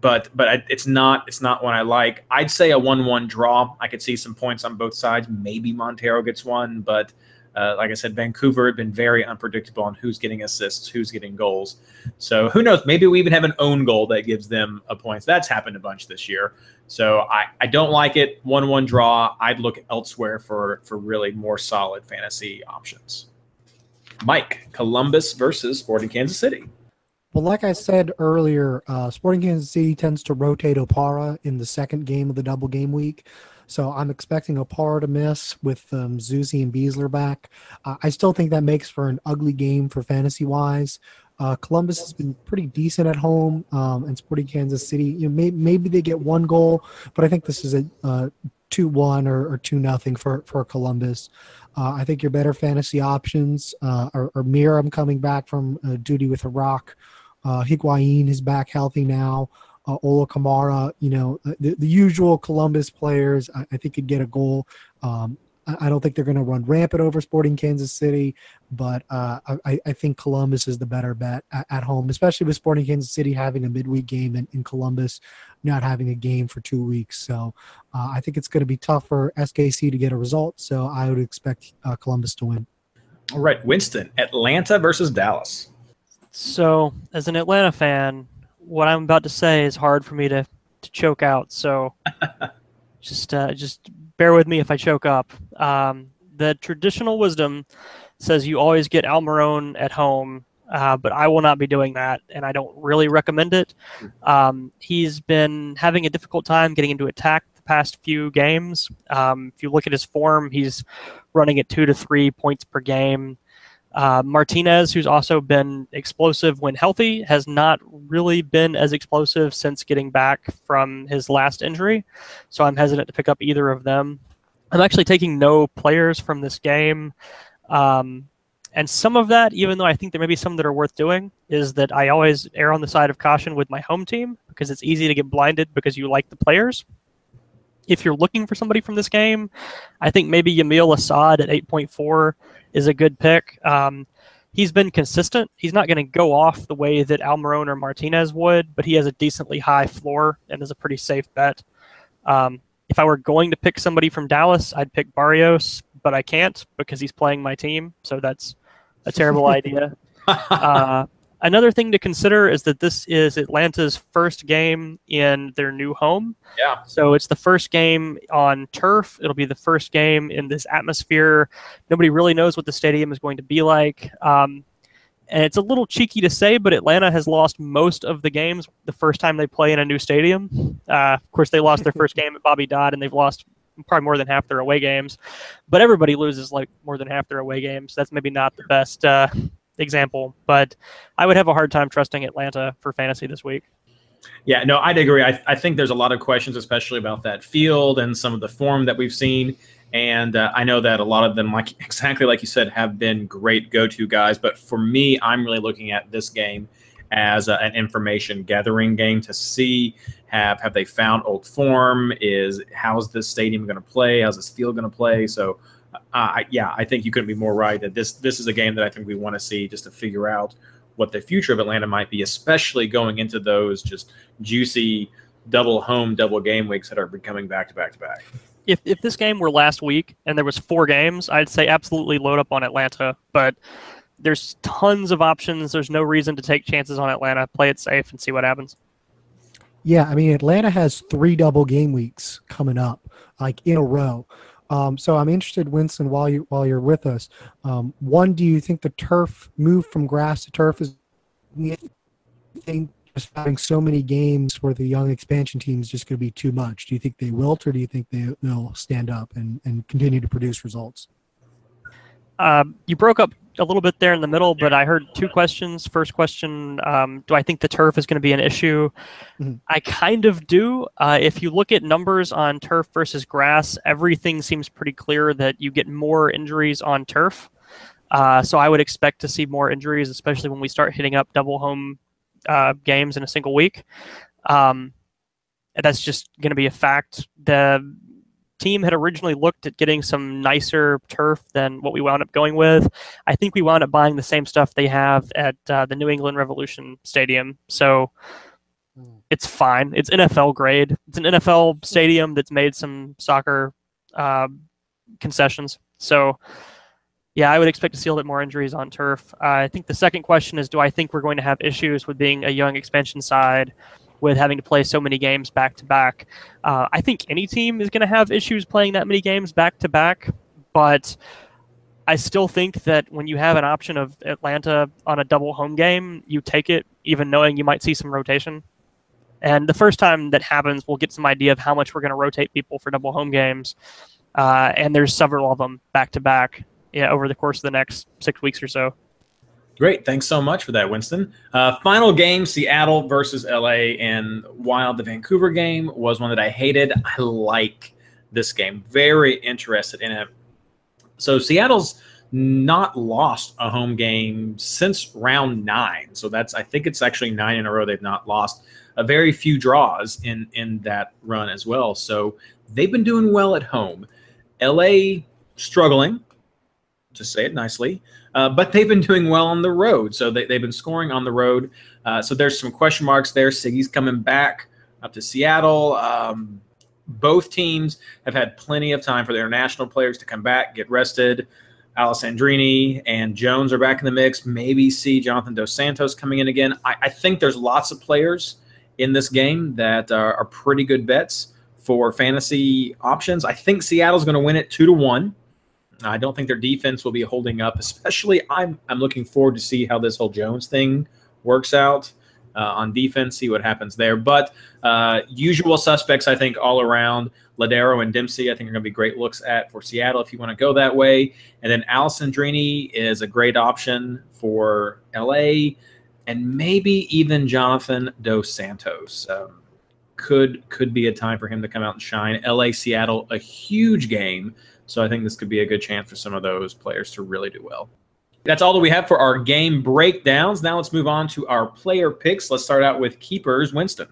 but but I, it's not it's not one I like. I'd say a one-one draw. I could see some points on both sides. Maybe Montero gets one, but uh, like I said, Vancouver have been very unpredictable on who's getting assists, who's getting goals. So who knows? Maybe we even have an own goal that gives them a point. That's happened a bunch this year. So I, I don't like it. One one draw. I'd look elsewhere for for really more solid fantasy options. Mike, Columbus versus Sporting Kansas City. Well, like I said earlier, uh, Sporting Kansas City tends to rotate Opara in the second game of the double game week. So I'm expecting Opara to miss with um, Zusi and Besler back. Uh, I still think that makes for an ugly game for fantasy wise. Uh, Columbus has been pretty decent at home, um, and Sporting Kansas City. You know, may, maybe they get one goal, but I think this is a uh, two one or, or two nothing for for Columbus. Uh, I think your better fantasy options uh, are, are Meram coming back from uh, duty with Iraq. Uh, Higuain is back healthy now. Uh, Ola Kamara, you know, uh, the, the usual Columbus players, I, I think could get a goal. Um, I, I don't think they're going to run rampant over Sporting Kansas City, but uh, I, I think Columbus is the better bet at, at home, especially with Sporting Kansas City having a midweek game in, in Columbus, not having a game for two weeks. So uh, I think it's going to be tough for SKC to get a result. So I would expect uh, Columbus to win. All right, Winston, Atlanta versus Dallas. So, as an Atlanta fan, what I'm about to say is hard for me to, to choke out. So, just uh, just bear with me if I choke up. Um, the traditional wisdom says you always get Almiron at home, uh, but I will not be doing that, and I don't really recommend it. Um, he's been having a difficult time getting into attack the past few games. Um, if you look at his form, he's running at two to three points per game. Uh, Martinez, who's also been explosive when healthy, has not really been as explosive since getting back from his last injury. So I'm hesitant to pick up either of them. I'm actually taking no players from this game. Um, and some of that, even though I think there may be some that are worth doing, is that I always err on the side of caution with my home team because it's easy to get blinded because you like the players. If you're looking for somebody from this game, I think maybe Yamil Asad at 8.4 is a good pick. Um, he's been consistent. He's not going to go off the way that Almiron or Martinez would, but he has a decently high floor and is a pretty safe bet. Um, if I were going to pick somebody from Dallas, I'd pick Barrios, but I can't because he's playing my team. So that's a terrible idea. Uh, another thing to consider is that this is Atlanta's first game in their new home. Yeah. So it's the first game on turf. It'll be the first game in this atmosphere. Nobody really knows what the stadium is going to be like. Um, and it's a little cheeky to say, but Atlanta has lost most of the games the first time they play in a new stadium. Uh, of course, they lost their first game at Bobby Dodd, and they've lost probably more than half their away games. But everybody loses like more than half their away games. That's maybe not the best uh, example, but I would have a hard time trusting Atlanta for fantasy this week. Yeah, no, I'd agree. I, I think there's a lot of questions, especially about that field and some of the form that we've seen. And uh, I know that a lot of them, like exactly like you said, have been great go-to guys. But for me, I'm really looking at this game as a, an information gathering game to see have have they found old form? Is how's this stadium going to play? How's this field going to play? So, uh, yeah, I think you couldn't be more right that this this is a game that I think we want to see just to figure out what the future of Atlanta might be, especially going into those just juicy double home double game weeks that are becoming back to back to back if if this game were last week and there was four games, I'd say absolutely load up on Atlanta. But there's tons of options. There's no reason to take chances on Atlanta. Play it safe and see what happens. Yeah, I mean Atlanta has three double game weeks coming up, like in a row. Um, so I'm interested, Winston, while you while you're with us. Um, one, do you think the turf move from grass to turf is? Think just having so many games for the young expansion teams is just going to be too much? Do you think they wilt, or do you think they, they'll stand up and, and continue to produce results? Um, you broke up a little bit there in the middle, but I heard two questions. First question um, Do I think the turf is going to be an issue? Mm-hmm. I kind of do. Uh, if you look at numbers on turf versus grass, everything seems pretty clear that you get more injuries on turf. Uh, so I would expect to see more injuries, especially when we start hitting up double home uh, games in a single week. Um, that's just going to be a fact. The team had originally looked at getting some nicer turf than what we wound up going with. I think we wound up buying the same stuff they have at uh, the New England Revolution Stadium. So mm. it's fine. It's NFL grade. It's an NFL stadium that's made some soccer uh, concessions. So yeah, I would expect to see a little bit more injuries on turf. Uh, I think the second question is, do I think we're going to have issues with being a young expansion side, with having to play so many games back to back? Uh, I think any team is going to have issues playing that many games back to back, but I still think that when you have an option of Atlanta on a double home game, you take it, even knowing you might see some rotation. And the first time that happens, we'll get some idea of how much we're going to rotate people for double home games. Uh, and there's several of them back to back over the course of the next six weeks or so. Great. Thanks so much for that, Winston. Uh, final game Seattle versus LA. And while the Vancouver game was one that I hated, I like this game. Very interested in it. So Seattle's not lost a home game since round nine. So that's, I think it's actually nine in a row they've not lost. A very few draws in in that run as well. So they've been doing well at home. LA struggling, to say it nicely. Uh, but they've been doing well on the road. So they, they've been scoring on the road. Uh, so there's some question marks there. Sigi's coming back up to Seattle. Um, both teams have had plenty of time for their national players to come back, get rested. Alessandrini and Jones are back in the mix. Maybe see Jonathan Dos Santos coming in again. I, I think there's lots of players in this game that are, are pretty good bets for fantasy options. I think Seattle's going to win it two to one. I don't think their defense will be holding up. Especially, I'm I'm looking forward to see how this whole Jones thing works out uh, on defense. See what happens there. But uh, usual suspects, I think, all around. Lodeiro and Dempsey, I think, are going to be great looks at for Seattle if you want to go that way. And then Alessandrini is a great option for LA, and maybe even Jonathan Dos Santos. Um, could could be a time for him to come out and shine. LA Seattle, a huge game. So I think this could be a good chance for some of those players to really do well. That's all that we have for our game breakdowns. Now let's move on to our player picks. Let's start out with keepers. Winston.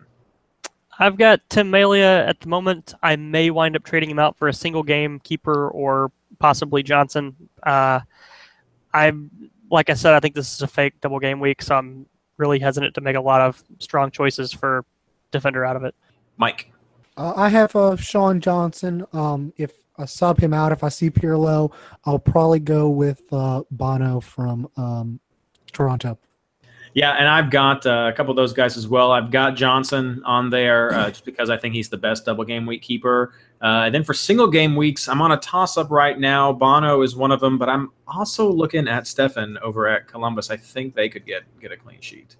I've got Tim Melia at the moment. I may wind up trading him out for a single game keeper or possibly Johnson. Uh, I'm like I said, I think this is a fake double game week, so I'm really hesitant to make a lot of strong choices for defender out of it. Mike. Uh, I have uh, Sean Johnson. Um, if I sub him out, if I see Pirlo, I'll probably go with uh, Bono from um, Toronto. Yeah, and I've got uh, a couple of those guys as well. I've got Johnson on there uh, just because I think he's the best double game week keeper. Uh, and then for single game weeks, I'm on a toss up right now. Bono is one of them, but I'm also looking at Steffen over at Columbus. I think they could get get a clean sheet.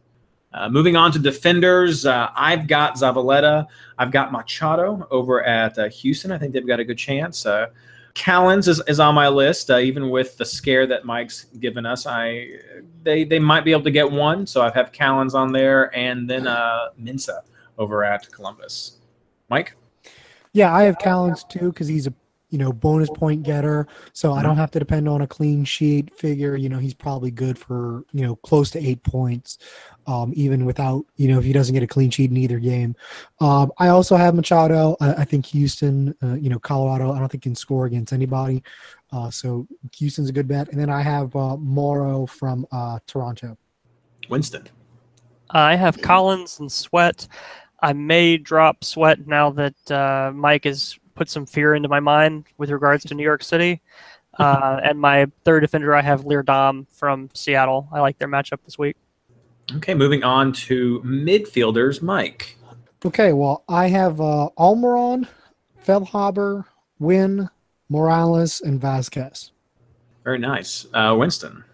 Uh, moving on to defenders, uh, I've got Zavaleta. I've got Machado over at uh, Houston. I think they've got a good chance. Uh, Callens is, is on my list, uh, even with the scare that Mike's given us. I they they might be able to get one, so I have Callens on there, and then uh, Mensah over at Columbus. Mike. Yeah, I have Callens too because he's a you know bonus point getter, so I don't have to depend on a clean sheet. Figure you know he's probably good for you know close to eight points um, even without you know if he doesn't get a clean sheet in either game. Um, I also have Machado. I, I think Houston, uh, you know, Colorado. I don't think can score against anybody, uh, so Houston's a good bet. And then I have uh, Morrow from uh, Toronto. Winston. I have Callens and Sweat. I may drop Sweat now that uh, Mike has put some fear into my mind with regards to New York City. Uh, and my third defender, I have Leerdam from Seattle. I like their matchup this week. Okay, moving on to midfielders, Mike. Okay, well, I have uh, Almiron, Feilhaber, Nguyen, Moralez, and Vazquez. Very nice. Uh, Winston.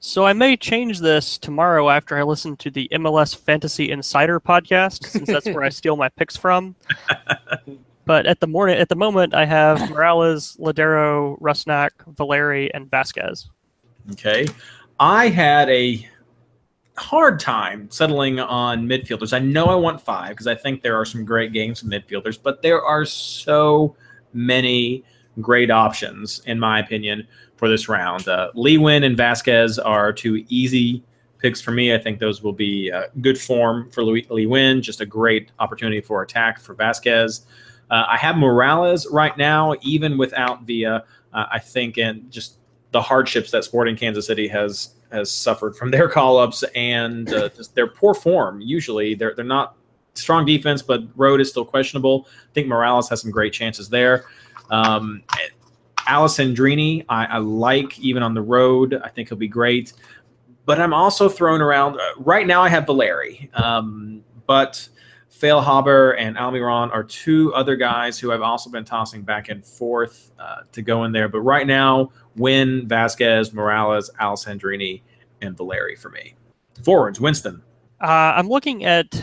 So I may change this tomorrow after I listen to the MLS Fantasy Insider podcast, since that's where I steal my picks from. but at the morning, at the moment, I have Moralez, Lodeiro, Rusnak, Valeri, and Vazquez. Okay, I had a hard time settling on midfielders. I know I want five because I think there are some great games from midfielders, but there are so many great options, in my opinion, for this round. Uh, Lee Nguyen and Vazquez are two easy picks for me. I think those will be uh, good form for Lee, Lee Nguyen, just a great opportunity for attack for Vazquez. Uh, I have Moralez right now, even without Villa. Uh, I think, and just the hardships that Sporting Kansas City has has suffered from their call ups and uh, their poor form. Usually, they're they're not strong defense, but road is still questionable. I think Moralez has some great chances there. Um, Alessandrini, I, I like even on the road. I think he'll be great. But I'm also thrown around uh, right now. I have Valeri, um, but Feilhaber and Almiron are two other guys who I've also been tossing back and forth uh, to go in there. But right now, Nguyen, Vazquez, Moralez, Alessandrini, and Valeri for me. Forwards, Winston. Uh, I'm looking at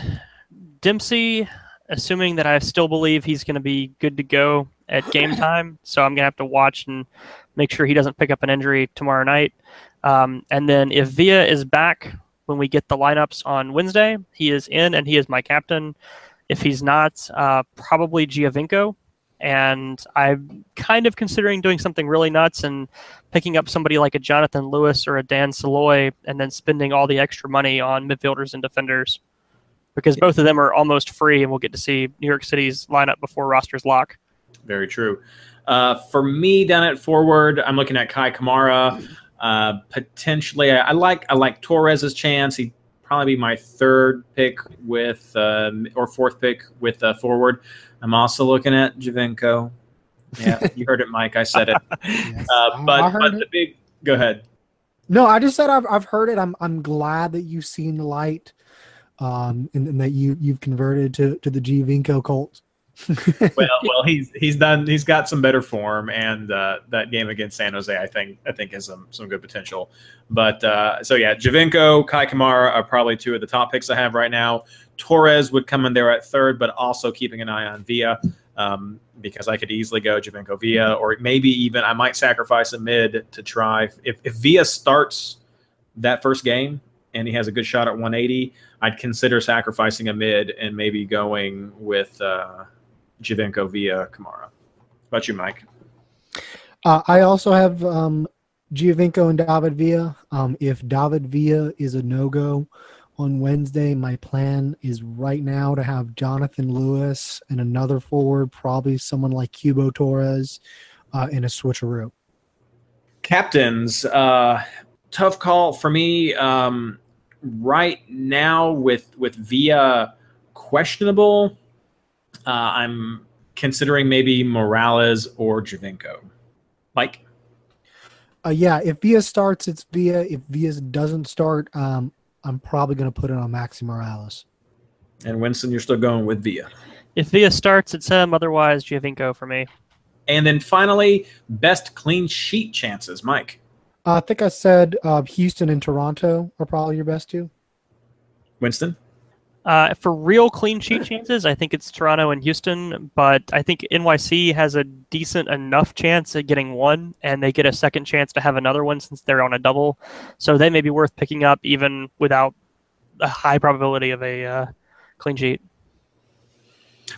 Dempsey, assuming that I still believe he's going to be good to go at game time. So I'm going to have to watch and make sure he doesn't pick up an injury tomorrow night. Um, and then if Villa is back when we get the lineups on Wednesday, he is in and he is my captain. If he's not, uh, probably Giovinco. And I'm kind of considering doing something really nuts and picking up somebody like a Jonathan Lewis or a Dan Saloy and then spending all the extra money on midfielders and defenders because both of them are almost free and we'll get to see New York City's lineup before rosters lock. Very true. Uh, for me, down at forward, I'm looking at Kei Kamara. Uh, potentially, I, I like I like Torres's chance. He'd probably be my third pick with um, or fourth pick with uh, forward. I'm also looking at Giovinco. Yeah, you heard it, Mike. I said it. Yes. Uh, I but heard but it. the big. Go ahead. No, I just said I've I've heard it. I'm I'm glad that you've seen the light, um, and, and that you you've converted to to the Giovinco cult. well, well, he's he's done. He's got some better form, and uh, that game against San Jose, I think, I think has some some good potential. But uh, so yeah, Giovinco, Kei Kamara are probably two of the top picks I have right now. Torres would come in there at third, but also keeping an eye on Villa um, because I could easily go Giovinco Villa, or maybe even I might sacrifice a mid to try if if Villa starts that first game and he has a good shot at 180. I'd consider sacrificing a mid and maybe going with. Uh, Giovinco Villa Kamara. About you, Mike? Uh, I also have um, Giovinco and David Villa. Um, if David Villa is a no go on Wednesday, my plan is right now to have Jonathan Lewis and another forward, probably someone like Cubo Torres, uh, in a switcheroo. Captains, uh, tough call for me. Um, right now, with with Villa questionable, uh, I'm considering maybe Moralez or Giovinco. Mike. Uh, yeah, if Villa starts, it's Villa. If Villa doesn't start, um, I'm probably going to put it on Maxi Moralez. And Winston, you're still going with Villa. If Villa starts, it's him. Otherwise, Giovinco for me. And then finally, best clean sheet chances, Mike. Uh, I think I said uh, Houston and Toronto are probably your best two. Winston. Uh, for real clean sheet chances, I think it's Toronto and Houston, but I think NYC has a decent enough chance at getting one, and they get a second chance to have another one since they're on a double. So they may be worth picking up even without a high probability of a uh, clean sheet.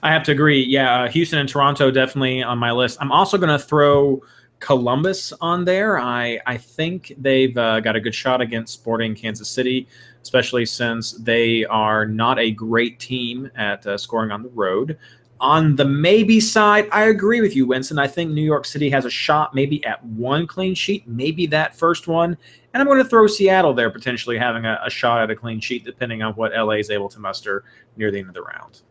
I have to agree. Yeah, uh, Houston and Toronto definitely on my list. I'm also going to throw Columbus on there. I I think they've uh, got a good shot against Sporting Kansas City, especially since they are not a great team at uh, scoring on the road. On the maybe side, I agree with you, Winston. I think New York City has a shot maybe at one clean sheet, maybe that first one. And I'm going to throw Seattle there, potentially having a, a shot at a clean sheet, depending on what LA is able to muster near the end of the round.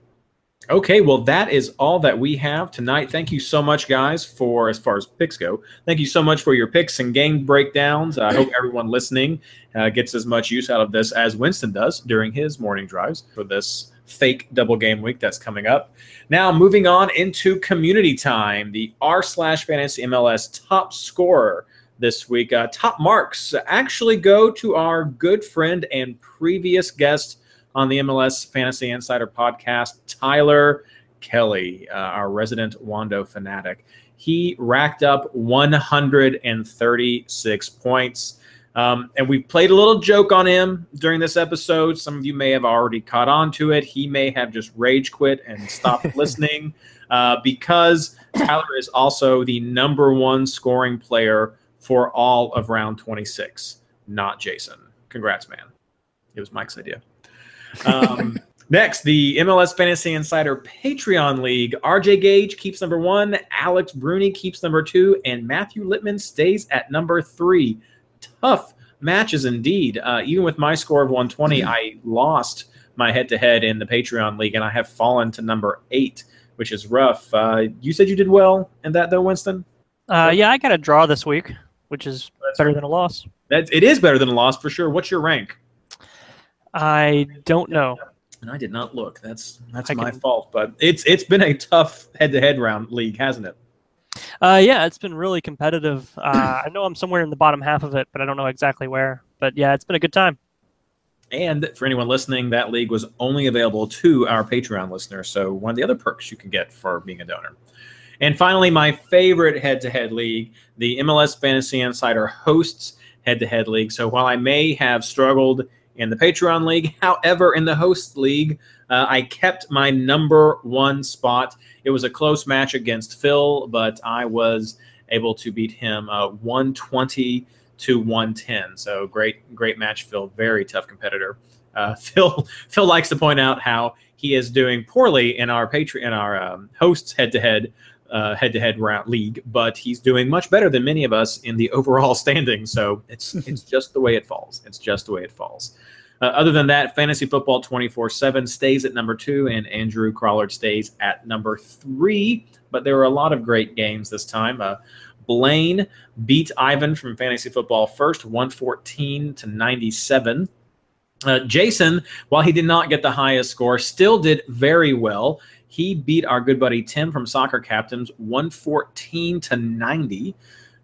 Okay, well, that is all that we have tonight. Thank you so much, guys, for as far as picks go. Thank you so much for your picks and game breakdowns. I hope everyone listening uh, gets as much use out of this as Winston does during his morning drives for this fake double game week that's coming up. Now, moving on into community time, the r slash fantasy MLS top scorer this week. Uh, top marks actually go to our good friend and previous guest on the MLS Fantasy Insider podcast, Tyler Kelly, uh, our resident Wondo fanatic. He racked up 136 points. Um, and we played a little joke on him during this episode. Some of you may have already caught on to it. He may have just rage quit and stopped listening uh, because Tyler is also the number one scoring player for all of round 26, not Jason. Congrats, man. It was Mike's idea. Um, next, the MLS Fantasy Insider Patreon League. RJ Gage keeps number one, Alex Bruni keeps number two, and Matthew Littman stays at number three. Tough matches indeed. Uh, even with my score of 120, I lost my head to head in the Patreon League, and I have fallen to number eight, which is rough. Uh, you said you did well in that, though, Winston? Uh, yeah, I got a draw this week, which is That's better right. than a loss. That, it is better than a loss for sure. What's your rank? I don't know. And I did not look. That's that's I my can- fault. But it's it's been a tough head-to-head round league, hasn't it? Uh, yeah, it's been really competitive. Uh, I know I'm somewhere in the bottom half of it, but I don't know exactly where. But yeah, it's been a good time. And for anyone listening, that league was only available to our Patreon listeners. So one of the other perks you can get for being a donor. And finally, my favorite head-to-head league, the MLS Fantasy Insider hosts head-to-head league. So while I may have struggled in the Patreon league, however, in the host league, uh, I kept my number one spot. It was a close match against Phil, but I was able to beat him uh, 120 to 110. So great, great match, Phil. Very tough competitor. Uh, Phil Phil likes to point out how he is doing poorly in our Patreon in our um, hosts head-to-head uh, round league, but he's doing much better than many of us in the overall standing. So it's it's just the way it falls. It's just the way it falls. Uh, other than that, fantasy football 24/7 stays at number two, and Andrew Crawlard stays at number three. But there were a lot of great games this time. Uh, Blaine beat Ivan from fantasy football first, 114 to 97. Uh, Jason, while he did not get the highest score, still did very well. He beat our good buddy Tim from Soccer Captains 114 to 90.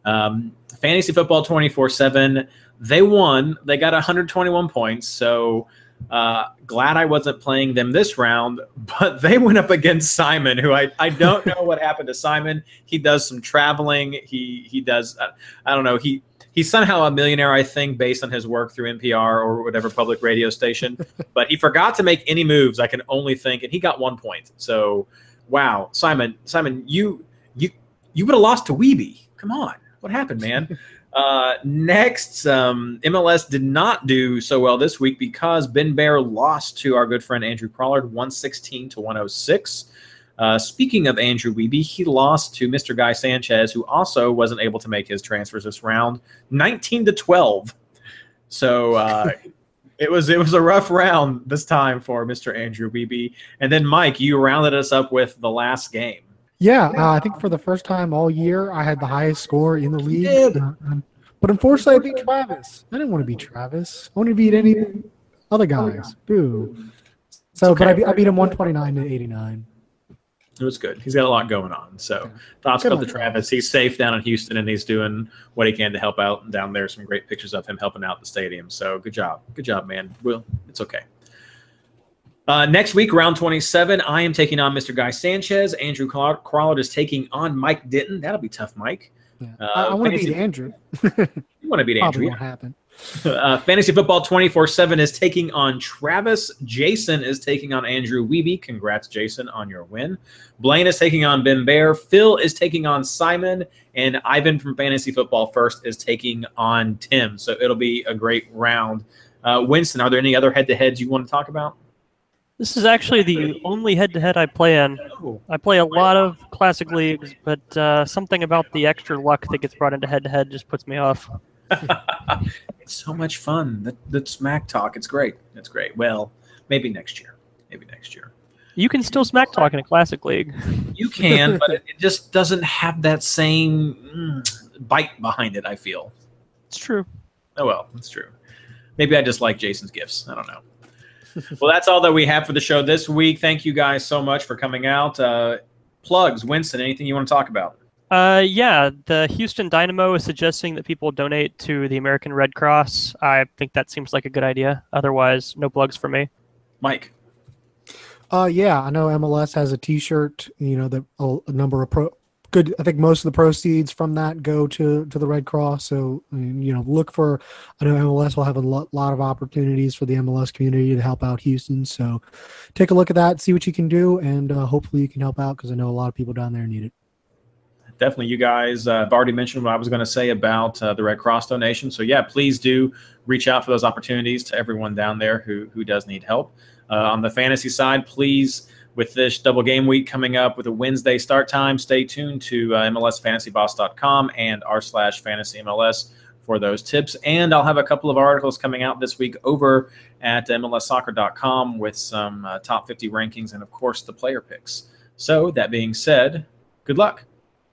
Um, Fantasy Football 24 7, they won. They got 121 points. So uh, glad I wasn't playing them this round, but they went up against Simon, who I, I don't know what happened to Simon. He does some traveling. He he does uh, I don't know he he's somehow a millionaire I think based on his work through NPR or whatever public radio station. but he forgot to make any moves. I can only think, and he got one point. So wow, Simon Simon you you you would have lost to Weeby. Come on, what happened, man? Uh, next, um, MLS did not do so well this week because Ben Bear lost to our good friend Andrew Crawlard, 116 to 106. Uh, speaking of Andrew Weeby, he lost to Mr. Guy Sanchez, who also wasn't able to make his transfers this round, 19 to 12. So uh, it was it was a rough round this time for Mr. Andrew Weeby. And then Mike, you rounded us up with the last game. Yeah, uh, I think for the first time all year, I had the highest score in the league. did. Uh, um, but unfortunately, I beat Travis. I didn't want to beat Travis. I wanted to beat any other guys. Boo. So, but I beat, I beat him 129 to 89. It was good. He's got a lot going on. So Yeah. thoughts Good go to on Travis. He's safe down in Houston and he's doing what he can to help out down there. Some great pictures of him helping out the stadium. So good job. Good job, man. Well, it's okay. Uh, next week, round 27, I am taking on Mr. Guy Sanchez. Andrew Craw- Crawlard is taking on Mike Ditton. That'll be tough, Mike. Yeah. Uh, I, I want to beat Andrew. You want to beat Probably Andrew. won't happen. Uh, Fantasy Football 24 7 is taking on Travis. Jason is taking on Andrew Weeby. Congrats, Jason, on your win. Blaine is taking on Ben Bear. Phil is taking on Simon. And Ivan from Fantasy Football First is taking on Tim. So it'll be a great round. Uh, Winston, are there any other head to heads you want to talk about? This is actually the only head-to-head I play in. I play a lot of classic leagues, but uh, something about the extra luck that gets brought into head-to-head just puts me off. it's so much fun. That, that smack talk. It's great. It's great. Well, maybe next year. Maybe next year. You can still smack talk in a classic league. You can, but it, it just doesn't have that same mm, bite behind it. I feel. It's true. Oh well, that's true. Maybe I just like Jason's gifts. I don't know. well, that's all that we have for the show this week. Thank you guys so much for coming out. Uh, plugs, Winston. Anything you want to talk about? Uh, yeah, the Houston Dynamo is suggesting that people donate to the American Red Cross. I think that seems like a good idea. Otherwise, no plugs for me. Mike. Uh, yeah, I know MLS has a T-shirt. You know that a, a number of pro. Good. I think most of the proceeds from that go to to the Red Cross. So you know, look for. I know MLS will have a lot, lot of opportunities for the MLS community to help out Houston. So take a look at that, see what you can do, and uh, hopefully you can help out because I know a lot of people down there need it. Definitely you guys uh, have already mentioned what I was going to say about uh, the Red Cross donation. So yeah, please do reach out for those opportunities to everyone down there who who does need help. Uh, on the fantasy side, please with this double game week coming up with a Wednesday start time, stay tuned to uh, MLSFantasyBoss.com and r slash fantasy MLS for those tips. And I'll have a couple of articles coming out this week over at MLSsoccer.com with some uh, top 50 rankings and, of course, the player picks. So, that being said, good luck.